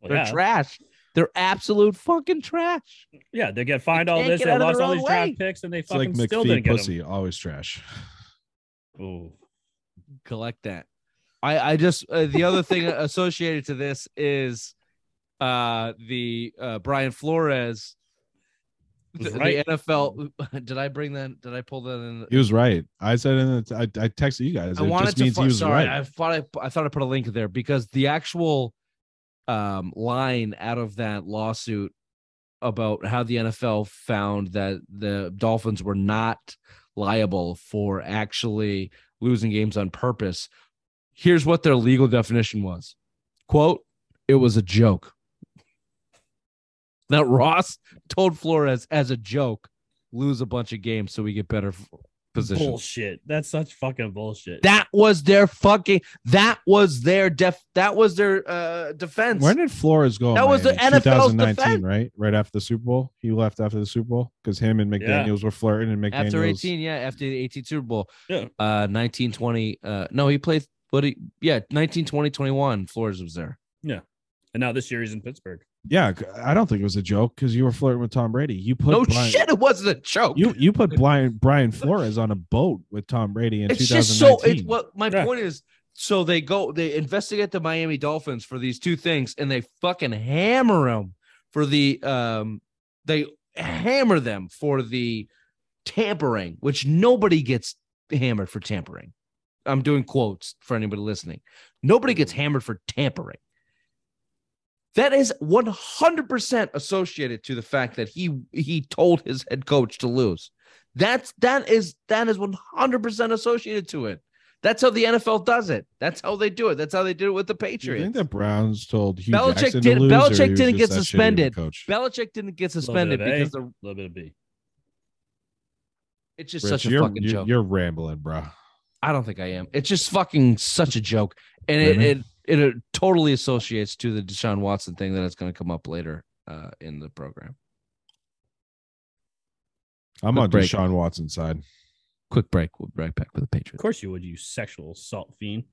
[SPEAKER 3] Well,
[SPEAKER 2] They're
[SPEAKER 3] yeah.
[SPEAKER 2] trash. They're absolute fucking trash.
[SPEAKER 3] yeah, they get fined all this, they lost all these
[SPEAKER 2] way.
[SPEAKER 3] draft picks, and they
[SPEAKER 4] It's
[SPEAKER 3] fucking
[SPEAKER 4] like
[SPEAKER 3] still didn't
[SPEAKER 4] McPhee
[SPEAKER 3] get
[SPEAKER 4] pussy, always trash.
[SPEAKER 3] Oh,
[SPEAKER 2] collect that. I I just uh, the other thing associated to this is uh the uh Brian Flores the,
[SPEAKER 3] Was
[SPEAKER 2] the. NFL did I bring that did I pull that in
[SPEAKER 4] He was right. I said in the, I, I texted you guys.
[SPEAKER 2] I
[SPEAKER 4] It
[SPEAKER 2] wanted
[SPEAKER 4] just
[SPEAKER 2] to
[SPEAKER 4] means
[SPEAKER 2] fi-
[SPEAKER 4] he was
[SPEAKER 2] sorry
[SPEAKER 4] right.
[SPEAKER 2] I thought I I thought I put a link there because the actual um line out of that lawsuit about how the NFL found that the Dolphins were not liable for actually losing games on purpose. Here's what their legal definition was. Quote, it was a joke. That Ross told Flores as a joke, lose a bunch of games so we get better position.
[SPEAKER 3] Bullshit. That's such fucking bullshit.
[SPEAKER 2] That was their fucking that was their def that was their uh defense.
[SPEAKER 4] When did Flores go?
[SPEAKER 2] That was the
[SPEAKER 4] Miami?
[SPEAKER 2] NFL's
[SPEAKER 4] 2019,
[SPEAKER 2] defense.
[SPEAKER 4] right? Right after the Super Bowl. He left after the Super Bowl because him and
[SPEAKER 3] Yeah.
[SPEAKER 4] McDaniels were flirting, and McDaniels
[SPEAKER 2] after 18, yeah, after the 18 Super Bowl.
[SPEAKER 3] Yeah.
[SPEAKER 2] Uh 19 20 uh no, he played what he yeah, 19 20 21 Flores was there. Yeah.
[SPEAKER 3] And now this year he's in Pittsburgh.
[SPEAKER 4] Yeah, I don't think it was a joke because you were flirting with Tom Brady. You put
[SPEAKER 2] no
[SPEAKER 4] Brian,
[SPEAKER 2] shit, it wasn't a joke.
[SPEAKER 4] You you put Brian Brian Flores on a boat with Tom Brady in
[SPEAKER 2] it's just so it's what my
[SPEAKER 3] Yeah.
[SPEAKER 2] point is so they go they investigate the Miami Dolphins for these two things and they fucking hammer them for the um they hammer them for the tampering which nobody gets hammered for tampering I'm doing quotes for anybody listening nobody gets hammered for tampering that is 100% associated to the fact that he he told his head coach to lose that's that is that is 100% associated to it. That's how the NFL does it. That's how they do it. That's how they did it with the
[SPEAKER 4] Do you
[SPEAKER 2] Patriots.
[SPEAKER 4] think the Browns told Hue
[SPEAKER 2] Belichick
[SPEAKER 4] Jackson
[SPEAKER 2] did,
[SPEAKER 4] to lose,
[SPEAKER 2] Belichick didn't get
[SPEAKER 4] that shitty of a
[SPEAKER 2] suspended.
[SPEAKER 4] Coach,
[SPEAKER 2] Belichick didn't get suspended
[SPEAKER 3] of A,
[SPEAKER 2] because the,
[SPEAKER 3] a little bit of B.
[SPEAKER 2] it's just
[SPEAKER 4] Rich,
[SPEAKER 2] such a
[SPEAKER 4] you're,
[SPEAKER 2] fucking
[SPEAKER 4] you're,
[SPEAKER 2] joke.
[SPEAKER 4] You're rambling, bro.
[SPEAKER 2] I don't think I am. It's just fucking such a joke, and
[SPEAKER 4] Really?
[SPEAKER 2] it it it totally associates to the Deshaun Watson thing that is going to come up later uh, in the program.
[SPEAKER 4] I'm
[SPEAKER 2] Quick
[SPEAKER 4] on
[SPEAKER 2] break.
[SPEAKER 4] Deshaun Watson's side.
[SPEAKER 2] Quick break. We'll be right back with the Patriots.
[SPEAKER 3] Of course you would, you sexual assault fiend.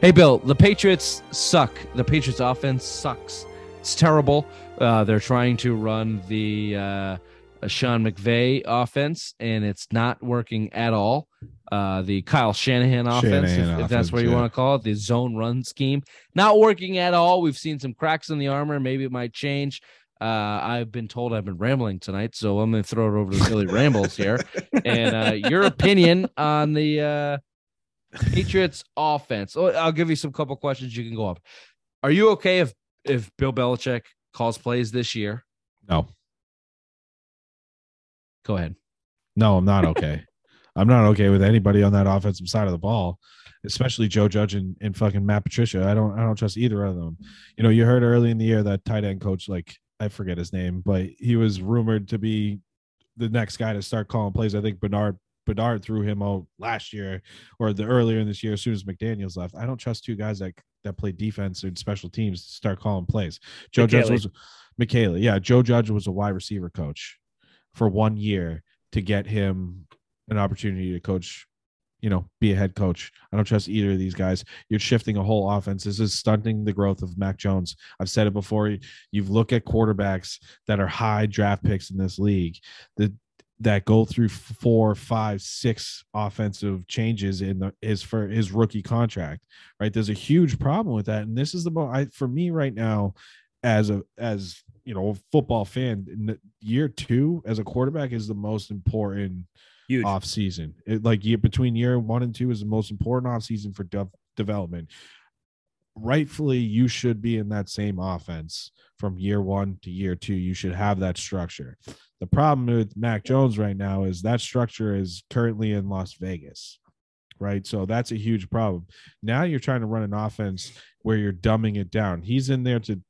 [SPEAKER 2] Hey, Bill, the Patriots suck. The Patriots offense sucks. It's terrible. Uh, they're trying to run the uh, Sean McVay offense, and it's not working at all. Uh, the Kyle Shanahan offense, if,
[SPEAKER 4] Shanahan
[SPEAKER 2] if that's what you
[SPEAKER 4] yeah.
[SPEAKER 2] want to call it, the zone run scheme, not working at all. We've seen some cracks in the armor. Maybe it might change. Uh, I've been told I've been rambling tonight, so I'm going to throw it over to Billy Rambles here. And uh, your opinion on the uh, Patriots offense. Oh, I'll give you some couple questions. You can go up. Are you okay if if Bill Belichick calls plays this year?
[SPEAKER 4] No,
[SPEAKER 2] Go ahead.
[SPEAKER 4] no, I'm not okay. I'm not okay with anybody on that offensive side of the ball, especially Joe Judge and, and fucking Matt Patricia. I don't I don't trust either of them. You know, you heard early in the year that tight end coach, like I forget his name, but he was rumored to be the next guy to start calling plays. I think Bernard Bedard threw him out last year or the earlier in this year as soon as McDaniels left. I don't trust two guys that that play defense and special teams to start calling plays. Joe Judge was Michaela. Yeah, Joe Judge was a wide receiver coach for one year to get him an opportunity to coach, you know, be a head coach. I don't trust either of these guys. You're shifting a whole offense. This is stunting the growth of Mac Jones. I've said it before. You've looked at quarterbacks that are high draft picks in this league. The that go through four, five, six offensive changes in the his for his rookie contract. Right, there's a huge problem with that, and this is the most I for me right now, as a as you know, football fan. Year two as a quarterback is the most important
[SPEAKER 3] Huge.
[SPEAKER 4] off season. It, like year between year one and two is the most important off season for dev- development. Rightfully, you should be in that same offense from year one to year two. You should have that structure. The problem with Mac Jones right now is that structure is currently in Las Vegas. Right. So that's a huge problem. Now you're trying to run an offense where you're dumbing it down. He's in there to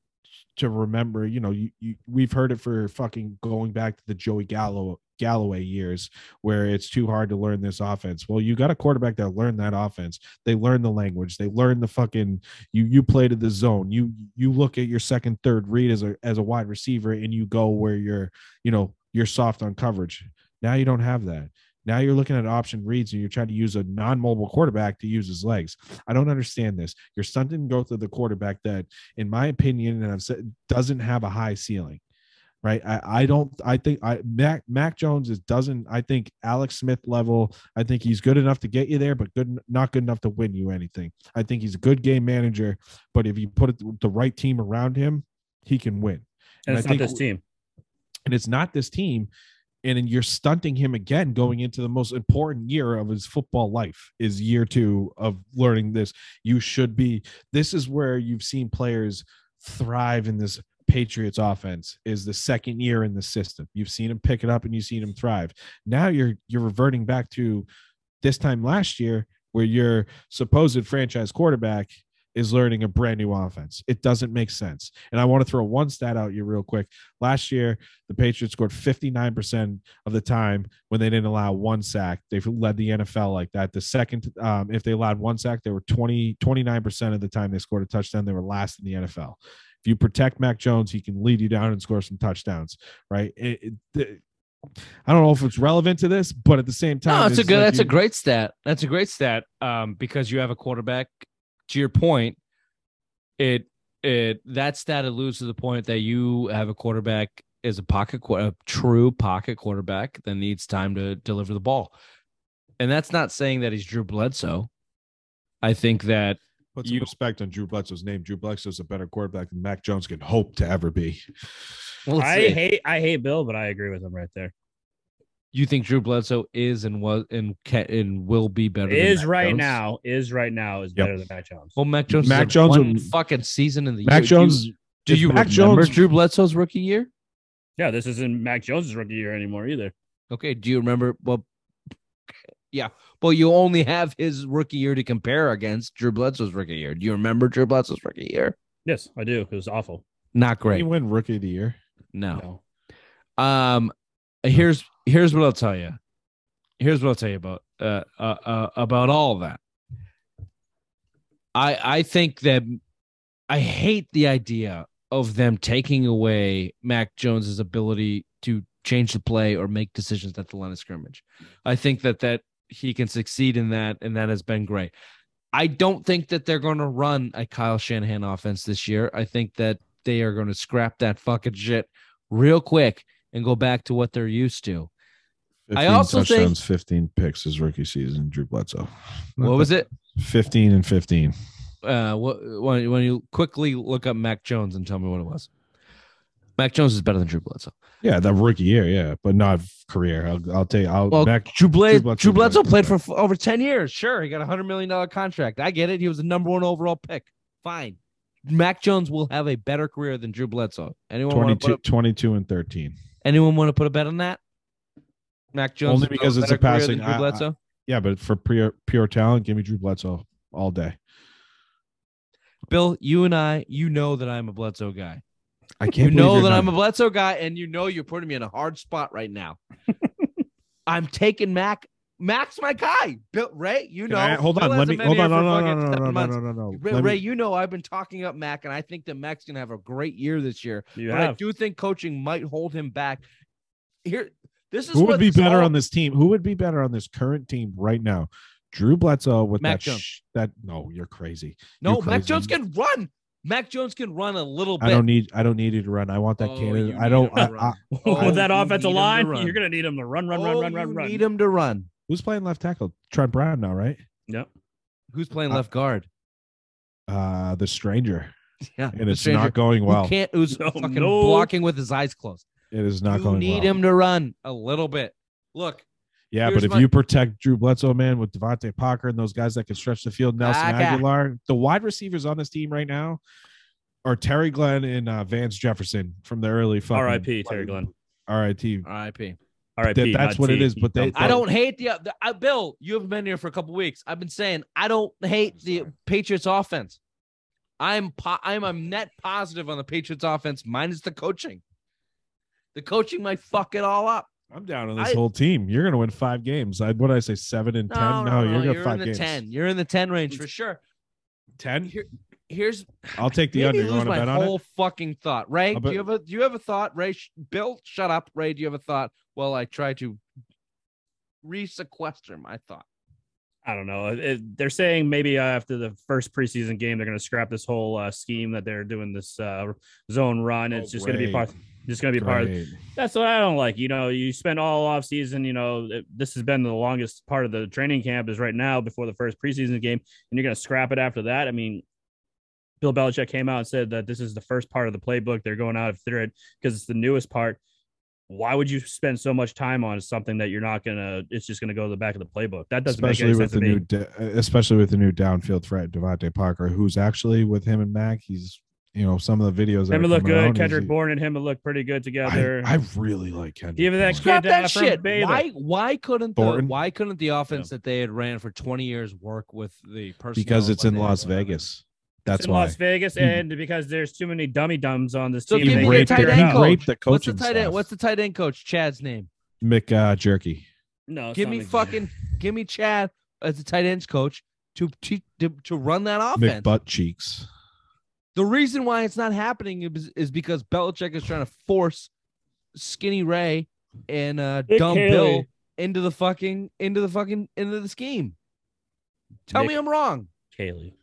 [SPEAKER 4] to remember, you know, you, you we've heard it for fucking going back to the Joey Gallo Galloway years where it's too hard to learn this offense. Well, you got a quarterback that learned that offense. They learn the language. They learn the fucking you you play to the zone. You you look at your second, third read as a as a wide receiver and you go where you're, you know, you're soft on coverage. Now you don't have that. Now you're looking at option reads and you're trying to use a non-mobile quarterback to use his legs. I don't understand this. You're stunting growth of the quarterback that, in my opinion, and I've said doesn't have a high ceiling. Right. I, I don't I think I Mac Mac Jones is doesn't I think Alex Smith level. I think he's good enough to get you there, but good not good enough to win you anything. I think he's a good game manager, but if you put it, the right team around him, he can win.
[SPEAKER 3] and
[SPEAKER 4] I
[SPEAKER 3] it's not
[SPEAKER 4] think-
[SPEAKER 3] this team.
[SPEAKER 4] And it's not this team and you're stunting him again going into the most important year of his football life is year two of learning this. You should be. This is where you've seen players thrive in this patriots offense is the second year in the system. You've seen him pick it up and you've seen him thrive. Now you're you're reverting back to this time last year where your supposed franchise quarterback is learning a brand new offense. It doesn't make sense. And I want to throw one stat out you real quick. Last year, the Patriots scored 59% of the time when they didn't allow one sack. They've led the NFL like that. The second, um, if they allowed one sack, they were 20, 29% of the time they scored a touchdown. They were last in the NFL. If you protect Mac Jones, he can lead you down and score some touchdowns, right? It, it- the- I don't know if it's relevant to this, but at the same time,
[SPEAKER 2] No, it's a good.
[SPEAKER 4] like
[SPEAKER 2] that's a great stat. That's a great stat. Um, because you have a quarterback. To your point, it it that stat alludes to the point that you have a quarterback is a pocket a true pocket quarterback that needs time to deliver the ball, and that's not saying that he's Drew Bledsoe. I think that
[SPEAKER 4] Put some
[SPEAKER 2] You-
[SPEAKER 4] respect on Drew Bledsoe's name. Drew Bledsoe's a better quarterback than Mac Jones can hope to ever be.
[SPEAKER 2] well,
[SPEAKER 3] I
[SPEAKER 2] see.
[SPEAKER 3] hate I hate Bill, but I agree with him right there.
[SPEAKER 2] You think Drew Bledsoe is and was and can and will be better.
[SPEAKER 3] Is
[SPEAKER 2] Mac
[SPEAKER 3] right
[SPEAKER 2] Jones?
[SPEAKER 3] now, is right now is
[SPEAKER 4] Yep.
[SPEAKER 3] better than Mac Jones.
[SPEAKER 2] Well, Mac Jones.
[SPEAKER 4] Mac
[SPEAKER 2] Mac
[SPEAKER 4] Jones
[SPEAKER 2] Jones. One
[SPEAKER 4] would-
[SPEAKER 2] fucking season in the
[SPEAKER 4] Mac
[SPEAKER 2] year.
[SPEAKER 4] Jones.
[SPEAKER 2] Do you, do
[SPEAKER 4] if
[SPEAKER 2] you
[SPEAKER 4] Mac
[SPEAKER 2] remember
[SPEAKER 4] Jones-
[SPEAKER 2] Drew Bledsoe's rookie year?
[SPEAKER 3] Yeah, this isn't Mac Jones's rookie year anymore either.
[SPEAKER 2] Okay. Do you remember? Well, yeah. Well, you only have his rookie year to compare against Drew Bledsoe's rookie year. Do you remember Drew Bledsoe's rookie year?
[SPEAKER 3] Yes, I do. It was awful.
[SPEAKER 2] Not
[SPEAKER 4] Great.
[SPEAKER 2] great.
[SPEAKER 4] He win Rookie of the Year.
[SPEAKER 2] No. Um, here's here's what I'll tell you. Here's what I'll tell you about uh, uh, uh about all that. I I think that I hate the idea of them taking away Mac Jones's ability to change the play or make decisions at the line of scrimmage. I think that that he can succeed in that, and that has been great. I don't think that they're going to run a Kyle Shanahan offense this year. I think that they are going to scrap that fucking shit real quick and go back to what they're used to. I
[SPEAKER 4] 15
[SPEAKER 2] also think-
[SPEAKER 4] touchdowns, 15 picks his rookie season, Drew Bledsoe.
[SPEAKER 2] What was it?
[SPEAKER 4] 15 and 15.
[SPEAKER 2] Uh, what when, when you quickly look up Mac Jones and tell me what it was. Mac Jones is better than Drew Bledsoe.
[SPEAKER 4] Yeah, the rookie year, yeah, but not career. I'll, I'll tell you. I'll
[SPEAKER 2] Well,
[SPEAKER 4] Mac,
[SPEAKER 2] Drew, Ble-
[SPEAKER 4] Drew
[SPEAKER 2] Drew
[SPEAKER 4] Bledsoe
[SPEAKER 2] Bledsoe, played for over 10 years. Sure, he got a $100 million contract. I get it. He was the number one overall pick. Fine. Mac Jones will have a better career than Drew Bledsoe. Anyone
[SPEAKER 4] 22,
[SPEAKER 2] put
[SPEAKER 4] 22 and 13.
[SPEAKER 2] Anyone want to put a bet on that? Mac Jones
[SPEAKER 4] Only because it's a passing-
[SPEAKER 2] Drew
[SPEAKER 4] I- I- Yeah, but for pure pure talent, give me Drew Bledsoe all day.
[SPEAKER 2] Bill, you and I, you know that I'm a Bledsoe guy.
[SPEAKER 4] I can't
[SPEAKER 2] You
[SPEAKER 4] know
[SPEAKER 2] that
[SPEAKER 4] you're
[SPEAKER 2] I'm a
[SPEAKER 4] not-
[SPEAKER 2] Bledsoe guy, and you know you're putting me in a hard spot right now. I'm taking Mac. Mac's my guy. Bill Ray, you know.
[SPEAKER 4] I- hold
[SPEAKER 2] Bill
[SPEAKER 4] on, let me hold on. No, no, no, no, no,
[SPEAKER 2] seven
[SPEAKER 4] no, no, no, no, no.
[SPEAKER 2] Ray,
[SPEAKER 4] me-
[SPEAKER 2] you know I've been talking up Mac, and I think that Mac's gonna have a great year this year.
[SPEAKER 3] You
[SPEAKER 2] but I do think coaching might hold him back. Here, this is
[SPEAKER 4] Who
[SPEAKER 2] what
[SPEAKER 4] would be better
[SPEAKER 2] all-
[SPEAKER 4] on this team? Who would be better on this current team right now? Drew Bledsoe with
[SPEAKER 2] Mac
[SPEAKER 4] that
[SPEAKER 2] Jones.
[SPEAKER 4] sh- that no, you're crazy.
[SPEAKER 2] No,
[SPEAKER 4] You're
[SPEAKER 2] Mac. Jones can run. Mac Jones can run a little bit.
[SPEAKER 4] I don't need I don't need you to run. I want that
[SPEAKER 2] Oh,
[SPEAKER 4] candidate. I don't
[SPEAKER 2] him
[SPEAKER 4] I. I,
[SPEAKER 2] Oh,
[SPEAKER 3] With that offensive
[SPEAKER 2] need to
[SPEAKER 3] line, you're gonna need him to run, run, run,
[SPEAKER 2] Oh,
[SPEAKER 3] run, run,
[SPEAKER 2] you
[SPEAKER 3] run.
[SPEAKER 2] Need him to run.
[SPEAKER 4] Who's playing left tackle? Trent Brown now, right?
[SPEAKER 3] Yep.
[SPEAKER 2] Who's playing
[SPEAKER 4] Uh,
[SPEAKER 2] left guard?
[SPEAKER 4] Uh the stranger.
[SPEAKER 2] Yeah,
[SPEAKER 4] And it's
[SPEAKER 2] stranger
[SPEAKER 4] not going well.
[SPEAKER 2] Who can't? Who's
[SPEAKER 3] No,
[SPEAKER 2] fucking
[SPEAKER 3] no.
[SPEAKER 2] blocking with his eyes closed?
[SPEAKER 4] It is not
[SPEAKER 2] you
[SPEAKER 4] going
[SPEAKER 2] need
[SPEAKER 4] well.
[SPEAKER 2] him to run a little bit. Look,
[SPEAKER 4] Yeah, but if
[SPEAKER 2] my-
[SPEAKER 4] you protect Drew Bledsoe, man, with DeVante Parker and those guys that can stretch the field, Nelson
[SPEAKER 2] Okay.
[SPEAKER 4] Agholor, the wide receivers on this team right now are Terry Glenn and uh, Vance Jefferson from the early fucking
[SPEAKER 3] R.I.P. Terry Glenn.
[SPEAKER 4] R.I.P.
[SPEAKER 2] R.I.P.
[SPEAKER 3] R.I.P.
[SPEAKER 4] that's what it
[SPEAKER 3] T.
[SPEAKER 4] is, but they-
[SPEAKER 2] I don't hate the, the I, Bill. You haven't been here for a couple weeks. I've been saying I don't hate the. Patriots offense. I'm po- I'm a net positive on the Patriots offense, minus the coaching. The coaching might fuck it all up.
[SPEAKER 4] I'm down on this
[SPEAKER 2] I-
[SPEAKER 4] whole team. You're gonna win five games. I what did I say? Seven and ten?
[SPEAKER 2] No,
[SPEAKER 4] No,
[SPEAKER 2] no,
[SPEAKER 4] you're
[SPEAKER 2] no,
[SPEAKER 4] gonna
[SPEAKER 2] you're
[SPEAKER 4] five
[SPEAKER 2] in the
[SPEAKER 4] games.
[SPEAKER 2] ten. You're in the ten range for sure.
[SPEAKER 4] Ten?
[SPEAKER 2] Here, here's
[SPEAKER 4] I'll take the
[SPEAKER 2] Maybe
[SPEAKER 4] under. You
[SPEAKER 2] lose
[SPEAKER 4] want to
[SPEAKER 2] my
[SPEAKER 4] bet on
[SPEAKER 2] whole
[SPEAKER 4] it?
[SPEAKER 2] fucking thought. Ray,
[SPEAKER 4] I'll
[SPEAKER 2] do you have a do you have a thought? Ray, sh- Bill, shut up. Ray, do you have a thought? Well, I try to re-sequester my thought.
[SPEAKER 3] I don't know. It- it- they're saying maybe uh, after the first preseason game, they're going to scrap this whole uh, scheme that they're doing this uh, zone run. It's
[SPEAKER 4] Oh,
[SPEAKER 3] just going to be part. Just going to be part. Of, that's what I don't like. You know, you spend all off season. You know, it- this has been the longest part of the training camp is right now before the first preseason game, and you're going to scrap it after that. I mean, Bill Belichick came out and said that this is the first part of the playbook. They're going out of thread because it's the newest part. Why would you spend so much time on something that you're not gonna? It's just gonna go to the back of the playbook. That doesn't
[SPEAKER 4] especially
[SPEAKER 3] make any
[SPEAKER 4] with
[SPEAKER 3] sense
[SPEAKER 4] the new, da- especially with the new downfield threat, DeVante Parker, who's actually with him and Mac. He's, you know, some of the videos. that
[SPEAKER 3] Him
[SPEAKER 4] are
[SPEAKER 3] look
[SPEAKER 4] coming out,
[SPEAKER 3] good.
[SPEAKER 4] he's-
[SPEAKER 3] Kendrick Bourne and him would look pretty good together.
[SPEAKER 4] I, I really like Kendrick.
[SPEAKER 3] Give it that
[SPEAKER 4] Bourne.
[SPEAKER 3] kid
[SPEAKER 2] Scrap that shit.
[SPEAKER 3] Baylor.
[SPEAKER 2] Why why couldn't the why couldn't the offense that they had ran for 20 years work with the person
[SPEAKER 4] because it's in Las Vegas. That's
[SPEAKER 3] It's in
[SPEAKER 4] why.
[SPEAKER 3] Las Vegas,
[SPEAKER 4] He-
[SPEAKER 3] and because there's too many dummy dums on this
[SPEAKER 2] So
[SPEAKER 3] team.
[SPEAKER 2] give
[SPEAKER 3] they
[SPEAKER 2] me
[SPEAKER 3] can't
[SPEAKER 2] the tight end coach.
[SPEAKER 4] Rate the
[SPEAKER 2] What's the tight end? What's the tight end coach? Chad's name.
[SPEAKER 4] Mick uh, Jerky.
[SPEAKER 3] No,
[SPEAKER 2] Give me fucking give me Chad as the tight ends coach to teach to, to run that
[SPEAKER 4] Mick
[SPEAKER 2] offense.
[SPEAKER 4] Butt Cheeks.
[SPEAKER 2] The reason why it's not happening is, is because Belichick is trying to force Skinny Ray and uh,
[SPEAKER 3] Nick
[SPEAKER 2] Dumb
[SPEAKER 3] Caley.
[SPEAKER 2] Bill into the fucking into the fucking into the scheme. Tell me I'm wrong.
[SPEAKER 3] Caley.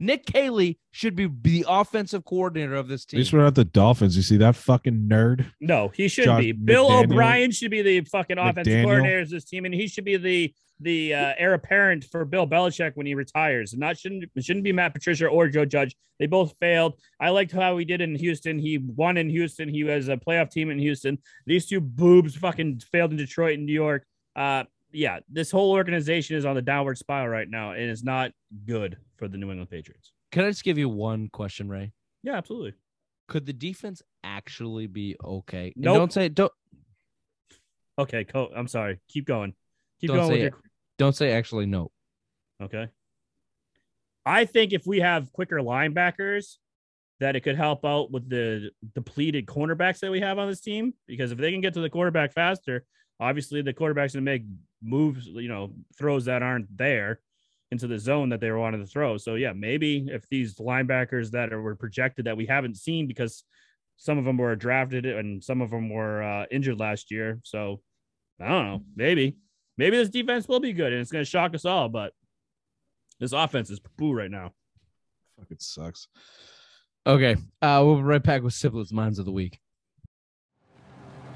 [SPEAKER 2] Nick Kaylee should be the offensive coordinator of this
[SPEAKER 4] At
[SPEAKER 2] team.
[SPEAKER 4] least we're not the Dolphins. You see that fucking nerd?
[SPEAKER 3] No, he should
[SPEAKER 4] Josh
[SPEAKER 3] be. Bill
[SPEAKER 4] McDaniel-
[SPEAKER 3] O'Brien should be the fucking offensive
[SPEAKER 4] McDaniel.
[SPEAKER 3] coordinator of this team, and he should be the the uh, heir apparent for Bill Belichick when he retires. And not shouldn't it shouldn't be Matt Patricia or Joe Judge. They both failed. I liked how he did in Houston. He won in Houston. He was a playoff team in Houston. These two boobs fucking failed in Detroit and New York. Uh, yeah, this whole organization is on the downward spiral right now, and it's not good for the New England Patriots.
[SPEAKER 2] Can I just give you one question, Ray?
[SPEAKER 3] Yeah, absolutely.
[SPEAKER 2] Could the defense actually be okay? And
[SPEAKER 3] Nope.
[SPEAKER 2] Don't say don't
[SPEAKER 3] Okay, co- I'm sorry. Keep going. Keep
[SPEAKER 2] Don't
[SPEAKER 3] going with
[SPEAKER 2] say
[SPEAKER 3] your.
[SPEAKER 2] Don't say actually no.
[SPEAKER 3] Okay. I think if we have quicker linebackers, that it could help out with the depleted cornerbacks that we have on this team. Because if they can get to the quarterback faster, obviously the quarterback's gonna make moves, you know, throws that aren't there into the zone that they were wanting to throw. So yeah, maybe if these linebackers that are were projected that we haven't seen because some of them were drafted and some of them were uh, injured last year. So I don't know. Maybe, maybe this defense will be good and it's going to shock us all. But this offense is poo right now.
[SPEAKER 4] Fucking sucks.
[SPEAKER 2] Okay. Uh we'll be right back with Simplest Minds of the Week.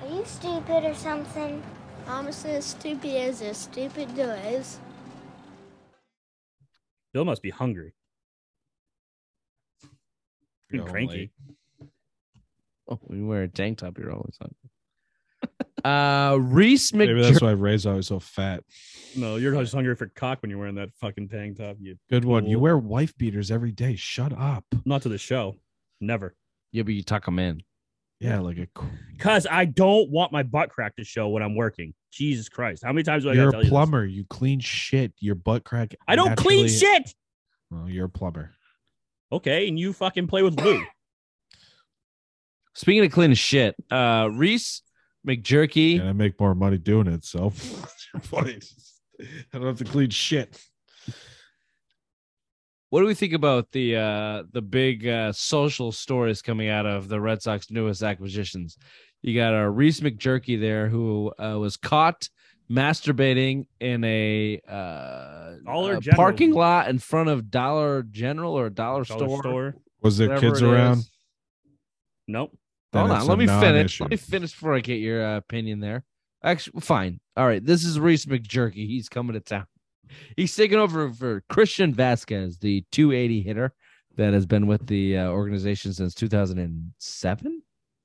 [SPEAKER 5] Are you stupid or something?
[SPEAKER 6] Honestly, as stupid as a stupid does.
[SPEAKER 3] Bill must be hungry.
[SPEAKER 4] You're
[SPEAKER 3] And cranky.
[SPEAKER 4] late.
[SPEAKER 2] Oh, when you wear a tank top, you're always on. Uh Reese
[SPEAKER 4] Maybe that's why Ray's always so fat.
[SPEAKER 3] No, you're just hungry for cock when you're wearing that fucking tank top. You
[SPEAKER 4] Good one. You wear wife beaters every day. Shut up.
[SPEAKER 3] not to the show, never.
[SPEAKER 2] Yeah, but you tuck them in.
[SPEAKER 4] Yeah, like a. qu-
[SPEAKER 3] Cause I don't want my butt crack to show when I'm working. Jesus Christ. How many times do I
[SPEAKER 4] You're
[SPEAKER 3] gotta
[SPEAKER 4] a
[SPEAKER 3] tell you this?
[SPEAKER 4] plumber. You clean shit. Your butt crack.
[SPEAKER 3] I don't clean
[SPEAKER 4] naturally-
[SPEAKER 3] shit.
[SPEAKER 4] Well, you're a plumber.
[SPEAKER 3] Okay, and you fucking play with Lou.
[SPEAKER 2] Speaking of cleaning shit, uh, Reese McJerky.
[SPEAKER 4] And I make more money doing it. So funny. I don't have to clean shit.
[SPEAKER 2] What do we think about the uh the big uh social stories coming out of the Red Sox newest acquisitions? You got a Reese McJerky there who uh, was caught masturbating in a uh
[SPEAKER 3] Dollar
[SPEAKER 2] a
[SPEAKER 3] General.
[SPEAKER 2] parking lot in front of Dollar General or Dollar,
[SPEAKER 3] Dollar
[SPEAKER 2] Store.
[SPEAKER 3] store.
[SPEAKER 4] Was there
[SPEAKER 2] whatever
[SPEAKER 4] kids around?
[SPEAKER 2] is.
[SPEAKER 3] Nope.
[SPEAKER 4] Then
[SPEAKER 2] Hold on, let me finish.
[SPEAKER 4] non-issue.
[SPEAKER 2] Let me finish before I get your uh, opinion there. Actually, fine. All right, this is Reese McJerky. He's coming to town. He's taking over for Christian Vázquez, the 280 hitter that has been with the uh, organization since 2007.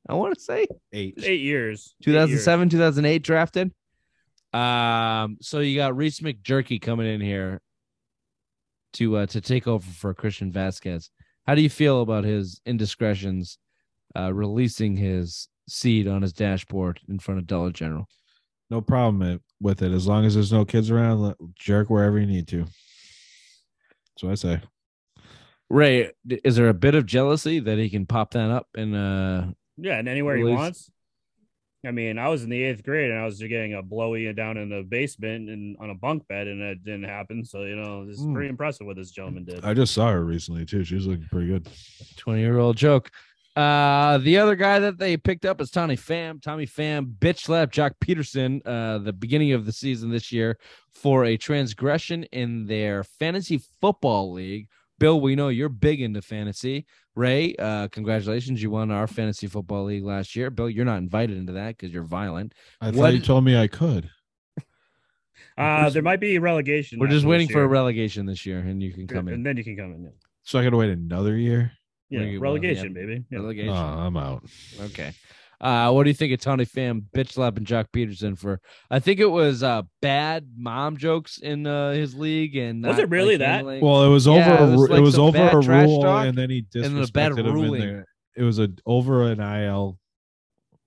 [SPEAKER 2] I want to say
[SPEAKER 4] Eight.
[SPEAKER 3] Eight years. Eight years.
[SPEAKER 2] 2007, 2008 drafted. Um, so you got Reese McJerky coming in here to uh, to take over for Christian Vázquez. How do you feel about his indiscretions, uh, releasing his seed on his dashboard in front of Dollar General?
[SPEAKER 4] No problem with it. As long as there's no kids around, let- jerk wherever you need to. That's what I say.
[SPEAKER 2] Ray, is there a bit of jealousy that he can pop that up and uh
[SPEAKER 3] Yeah, and anywhere
[SPEAKER 2] Release.
[SPEAKER 3] he wants. I mean, I was in the eighth grade and I was getting a blowy down in the basement and on a bunk bed, and it didn't happen. So you know, it's
[SPEAKER 4] Hmm.
[SPEAKER 3] pretty impressive what this gentleman did.
[SPEAKER 4] I just saw her recently too. She was looking pretty good.
[SPEAKER 2] 20 year old joke. Uh, the other guy that they picked up is Tommy Pham. Tommy Pham bitch slapped Joc Pederson uh the beginning of the season this year for a transgression in their fantasy football league. Bill, we know you're big into fantasy. Ray, uh, congratulations. You won our fantasy football league last year. Bill, you're not invited into that because you're violent.
[SPEAKER 4] I
[SPEAKER 2] What
[SPEAKER 4] thought you told me I could.
[SPEAKER 3] Uh, there might be relegation.
[SPEAKER 2] We're just waiting for a relegation this year, and you can come
[SPEAKER 3] and
[SPEAKER 2] in.
[SPEAKER 3] And then you can come in. Yeah,
[SPEAKER 4] So I gotta wait another year.
[SPEAKER 3] Yeah
[SPEAKER 2] Well, yeah.
[SPEAKER 3] relegation, baby. Yeah.
[SPEAKER 2] Relegation.
[SPEAKER 4] Oh, I'm out.
[SPEAKER 2] Okay. Uh, what do you think of Tony Pham bitch slapping Joc Pederson for? I think it was uh bad mom jokes in uh, his league, and
[SPEAKER 3] Was
[SPEAKER 2] not,
[SPEAKER 3] it really
[SPEAKER 2] like,
[SPEAKER 3] that?
[SPEAKER 2] handling-
[SPEAKER 4] Well, it was over.
[SPEAKER 2] Yeah,
[SPEAKER 4] a,
[SPEAKER 2] it was like
[SPEAKER 4] it was over a rule, and then he
[SPEAKER 2] and then a bad
[SPEAKER 4] disrespected him in there. It was a over an IL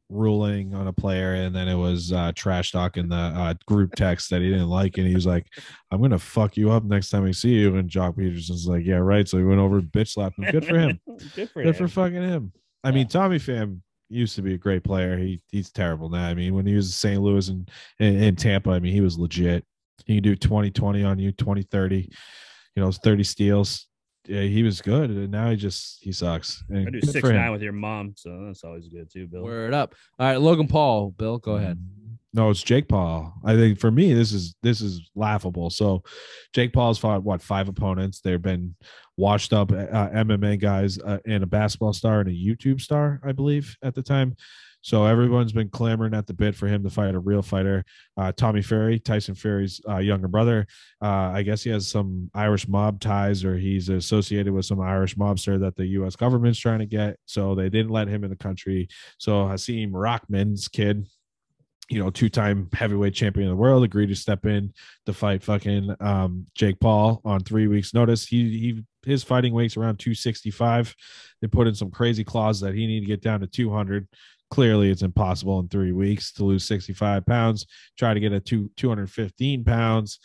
[SPEAKER 4] ruling on a player, and then it was uh, trash talk in the uh, group text that he didn't like, and he was like, "I'm gonna fuck you up next time I see you." And Joc Pederson's like, "Yeah, right." So he went over bitch slapped him. Good for him.
[SPEAKER 3] Good for
[SPEAKER 4] Good
[SPEAKER 3] him.
[SPEAKER 4] for fucking him. I mean, Tommy Pham used to be a great player. He he's terrible now. I mean, when he was in St. Louis and in, in Tampa, I mean, he was legit. He can do 20 20 on you, 20 30, you know, 30 steals. Yeah, he was good. And now he just he sucks. And
[SPEAKER 3] I do six nine with your mom, so that's always good too, Bill.
[SPEAKER 2] Word up. All right, Logan Paul. Bill, go ahead.
[SPEAKER 4] No, it's Jake Paul. I think for me, this is this is laughable. So, Jake Paul's fought what five opponents. They've been washed up uh, MMA guys uh, and a basketball star and a YouTube star, I believe, at the time. So everyone's been clamoring at the bit for him to fight a real fighter. Uh, Tommy Fury, Tyson Fury's uh, younger brother. Uh, I guess he has some Irish mob ties, or he's associated with some Irish mobster that the U.S. government's trying to get. So they didn't let him in the country. So Hasim Rahman's kid, you know, two-time heavyweight champion of the world, agreed to step in to fight fucking um, Jake Paul on three weeks' notice. He he his fighting weight's around 265. They put in some crazy clause that he need to get down to 200. Clearly, it's impossible in three weeks to lose 65 pounds. Try to get a two 215 pounds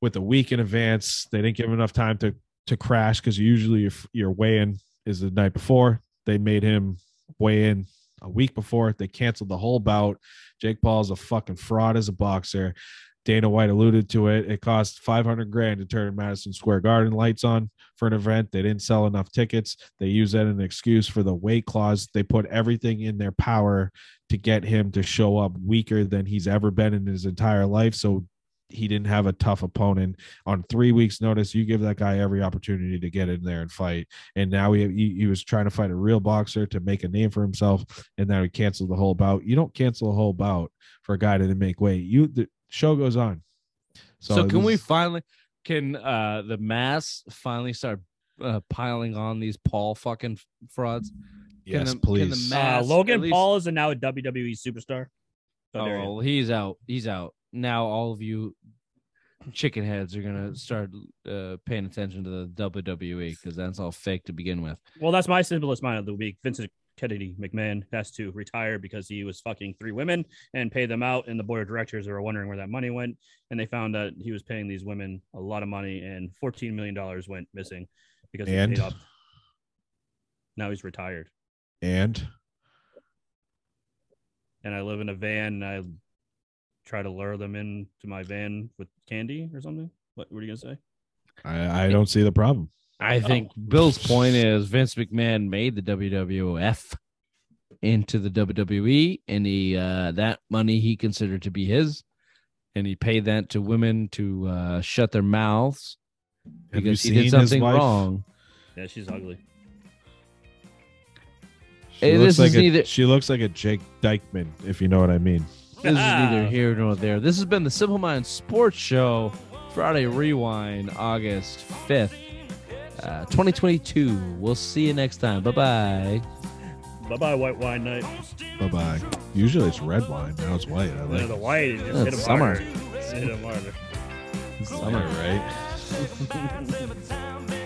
[SPEAKER 4] with a week in advance. They didn't give him enough time to to crash because usually your your weigh-in is the night before. They made him weigh in a week before. They canceled the whole bout. Jake Paul's a fucking fraud as a boxer. Dana White alluded to it. It cost 500 grand to turn Madison Square Garden lights on for an event. They didn't sell enough tickets. They used that as an excuse for the weight clause. They put everything in their power to get him to show up weaker than he's ever been in his entire life. So he didn't have a tough opponent on three weeks notice you give that guy every opportunity to get in there and fight and now he, he, he was trying to fight a real boxer to make a name for himself and now he canceled the whole bout you don't cancel a whole bout for a guy that didn't make weight you the show goes on
[SPEAKER 2] So,
[SPEAKER 4] so,
[SPEAKER 2] can we
[SPEAKER 4] this-
[SPEAKER 2] finally can uh the mass finally start uh, piling on these Paul fucking frauds?
[SPEAKER 4] yes
[SPEAKER 2] the- can
[SPEAKER 4] please
[SPEAKER 2] the
[SPEAKER 3] Uh,
[SPEAKER 2] Mass, at
[SPEAKER 3] Logan
[SPEAKER 2] least-
[SPEAKER 3] Paul is now a WWE superstar.
[SPEAKER 2] Oh, well, he's out. He's out. Now all of you chicken heads are gonna start uh, paying attention to the WWE because that's all fake to begin with.
[SPEAKER 3] Well, that's my simplest mind of the week. Vincent Kennedy McMahon has to retire because he was fucking three women and pay them out. And the board of directors were wondering where that money went. And they found that he was paying these women a lot of money and $14 million went missing because he paid up. Now he's retired.
[SPEAKER 4] And
[SPEAKER 3] And I live in a van and I try to lure them into my van with candy or something. What, what are you going to say?
[SPEAKER 4] I, I don't see the problem.
[SPEAKER 2] I think Bill's point is Vince McMahon made the WWF into the WWE, and he uh, that money he considered to be his, and he paid that to women to uh, shut their mouths
[SPEAKER 4] Have
[SPEAKER 2] because he did something wrong.
[SPEAKER 3] Yeah, she's ugly.
[SPEAKER 4] She
[SPEAKER 2] Hey,
[SPEAKER 4] looks
[SPEAKER 2] this
[SPEAKER 4] like
[SPEAKER 2] is
[SPEAKER 4] a,
[SPEAKER 2] neither-
[SPEAKER 4] she looks like a Jake Dykeman, if you know what I mean.
[SPEAKER 2] This is neither here nor there. This has been the Simple Mind Sports Show, Friday Rewind, August 5th, uh, 2022. We'll see you next time. Bye bye.
[SPEAKER 3] Bye bye, white wine night.
[SPEAKER 4] Bye bye. Usually it's red wine. Now it's white. I
[SPEAKER 3] Yeah, the white, you just
[SPEAKER 2] Yeah,
[SPEAKER 3] hit
[SPEAKER 2] it's summer.
[SPEAKER 3] harder. Just hit him harder.
[SPEAKER 4] summer, right?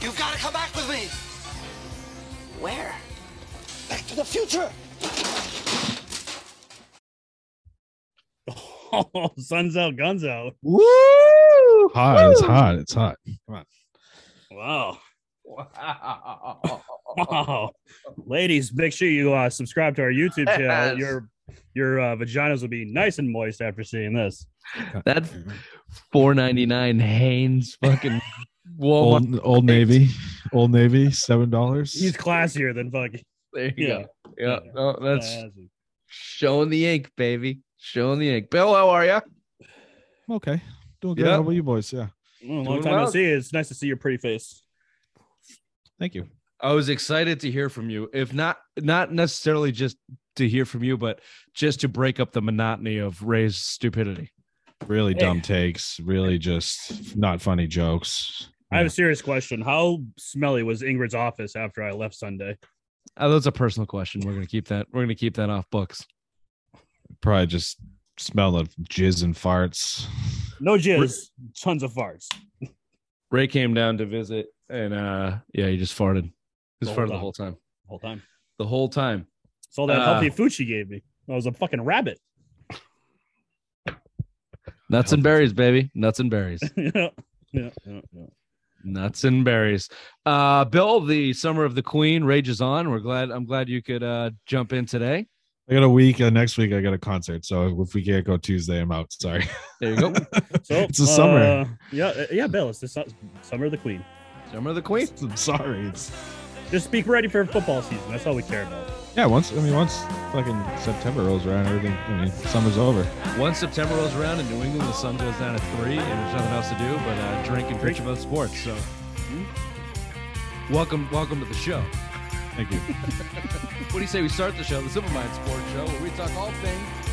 [SPEAKER 7] You've got to come back with me! Where? Back to the future!
[SPEAKER 3] Oh, sun's out, guns out.
[SPEAKER 2] Woo!
[SPEAKER 4] Hot. It's hot. It's hot. Come on.
[SPEAKER 3] Wow. Wow. wow. Ladies, make sure you uh, subscribe to our YouTube channel.
[SPEAKER 2] Yes.
[SPEAKER 3] Your your uh, vaginas will be nice and moist after seeing this.
[SPEAKER 2] That's 4.99 Hanes fucking Walmart.
[SPEAKER 4] Old, Old Navy. Old Navy. Seven dollars.
[SPEAKER 3] He's classier than fucking.
[SPEAKER 2] There you
[SPEAKER 3] Yeah.
[SPEAKER 2] go. Yeah, no, that's
[SPEAKER 3] Classy.
[SPEAKER 2] showing the ink, baby. Showing the ink. Bill, how are you?
[SPEAKER 4] okay. Doing good.
[SPEAKER 2] Yeah.
[SPEAKER 4] How about you boys? Yeah.
[SPEAKER 3] Mm, long
[SPEAKER 2] Doing
[SPEAKER 3] time
[SPEAKER 2] well.
[SPEAKER 3] no see. It's nice to see your pretty face.
[SPEAKER 4] Thank you.
[SPEAKER 2] I was excited to hear from you. If not, not necessarily just to hear from you, but just to break up the monotony of Ray's stupidity.
[SPEAKER 4] Really
[SPEAKER 3] Hey.
[SPEAKER 4] dumb takes. Really just not funny jokes.
[SPEAKER 3] I have a serious question. How smelly was Ingrid's office after I left Sunday?
[SPEAKER 2] Oh, that's a personal question. We're gonna keep that. We're gonna keep that off books.
[SPEAKER 4] Probably just smell of jizz and farts.
[SPEAKER 3] No jizz, tons of farts.
[SPEAKER 2] Ray came down to visit, and uh, yeah, he just farted. He
[SPEAKER 3] The
[SPEAKER 2] just farted the whole time.
[SPEAKER 3] The whole time.
[SPEAKER 2] The whole time.
[SPEAKER 3] It's all that
[SPEAKER 2] Uh,
[SPEAKER 3] healthy food she gave me. I was a fucking rabbit.
[SPEAKER 2] Nuts and berries, baby. Nuts and berries.
[SPEAKER 3] yeah, yeah, yeah, yeah.
[SPEAKER 2] Nuts and berries. Uh, Bill, the summer of the Queen rages on. We're glad. I'm glad you could uh, jump in today.
[SPEAKER 4] I got a week. Uh, next week I got a concert. So if we can't go Tuesday, I'm out. Sorry.
[SPEAKER 2] There you go.
[SPEAKER 3] So
[SPEAKER 4] It's the summer.
[SPEAKER 3] uh, yeah, uh, yeah, Bill. It's the su- summer of the Queen.
[SPEAKER 2] summer of the Queen.
[SPEAKER 4] I'm sorry. It's
[SPEAKER 3] Just be ready for football season. That's all we care about.
[SPEAKER 4] Yeah. Once I mean once fucking September rolls around, everything. I mean summer's over.
[SPEAKER 2] Once September rolls around in New England, the sun goes down at three, and there's nothing else to do but uh, drink and bitch about sports. So, welcome, welcome to the show.
[SPEAKER 4] Thank you.
[SPEAKER 2] What do you say we start the show, the Simple Mind Sports Show, where we talk all things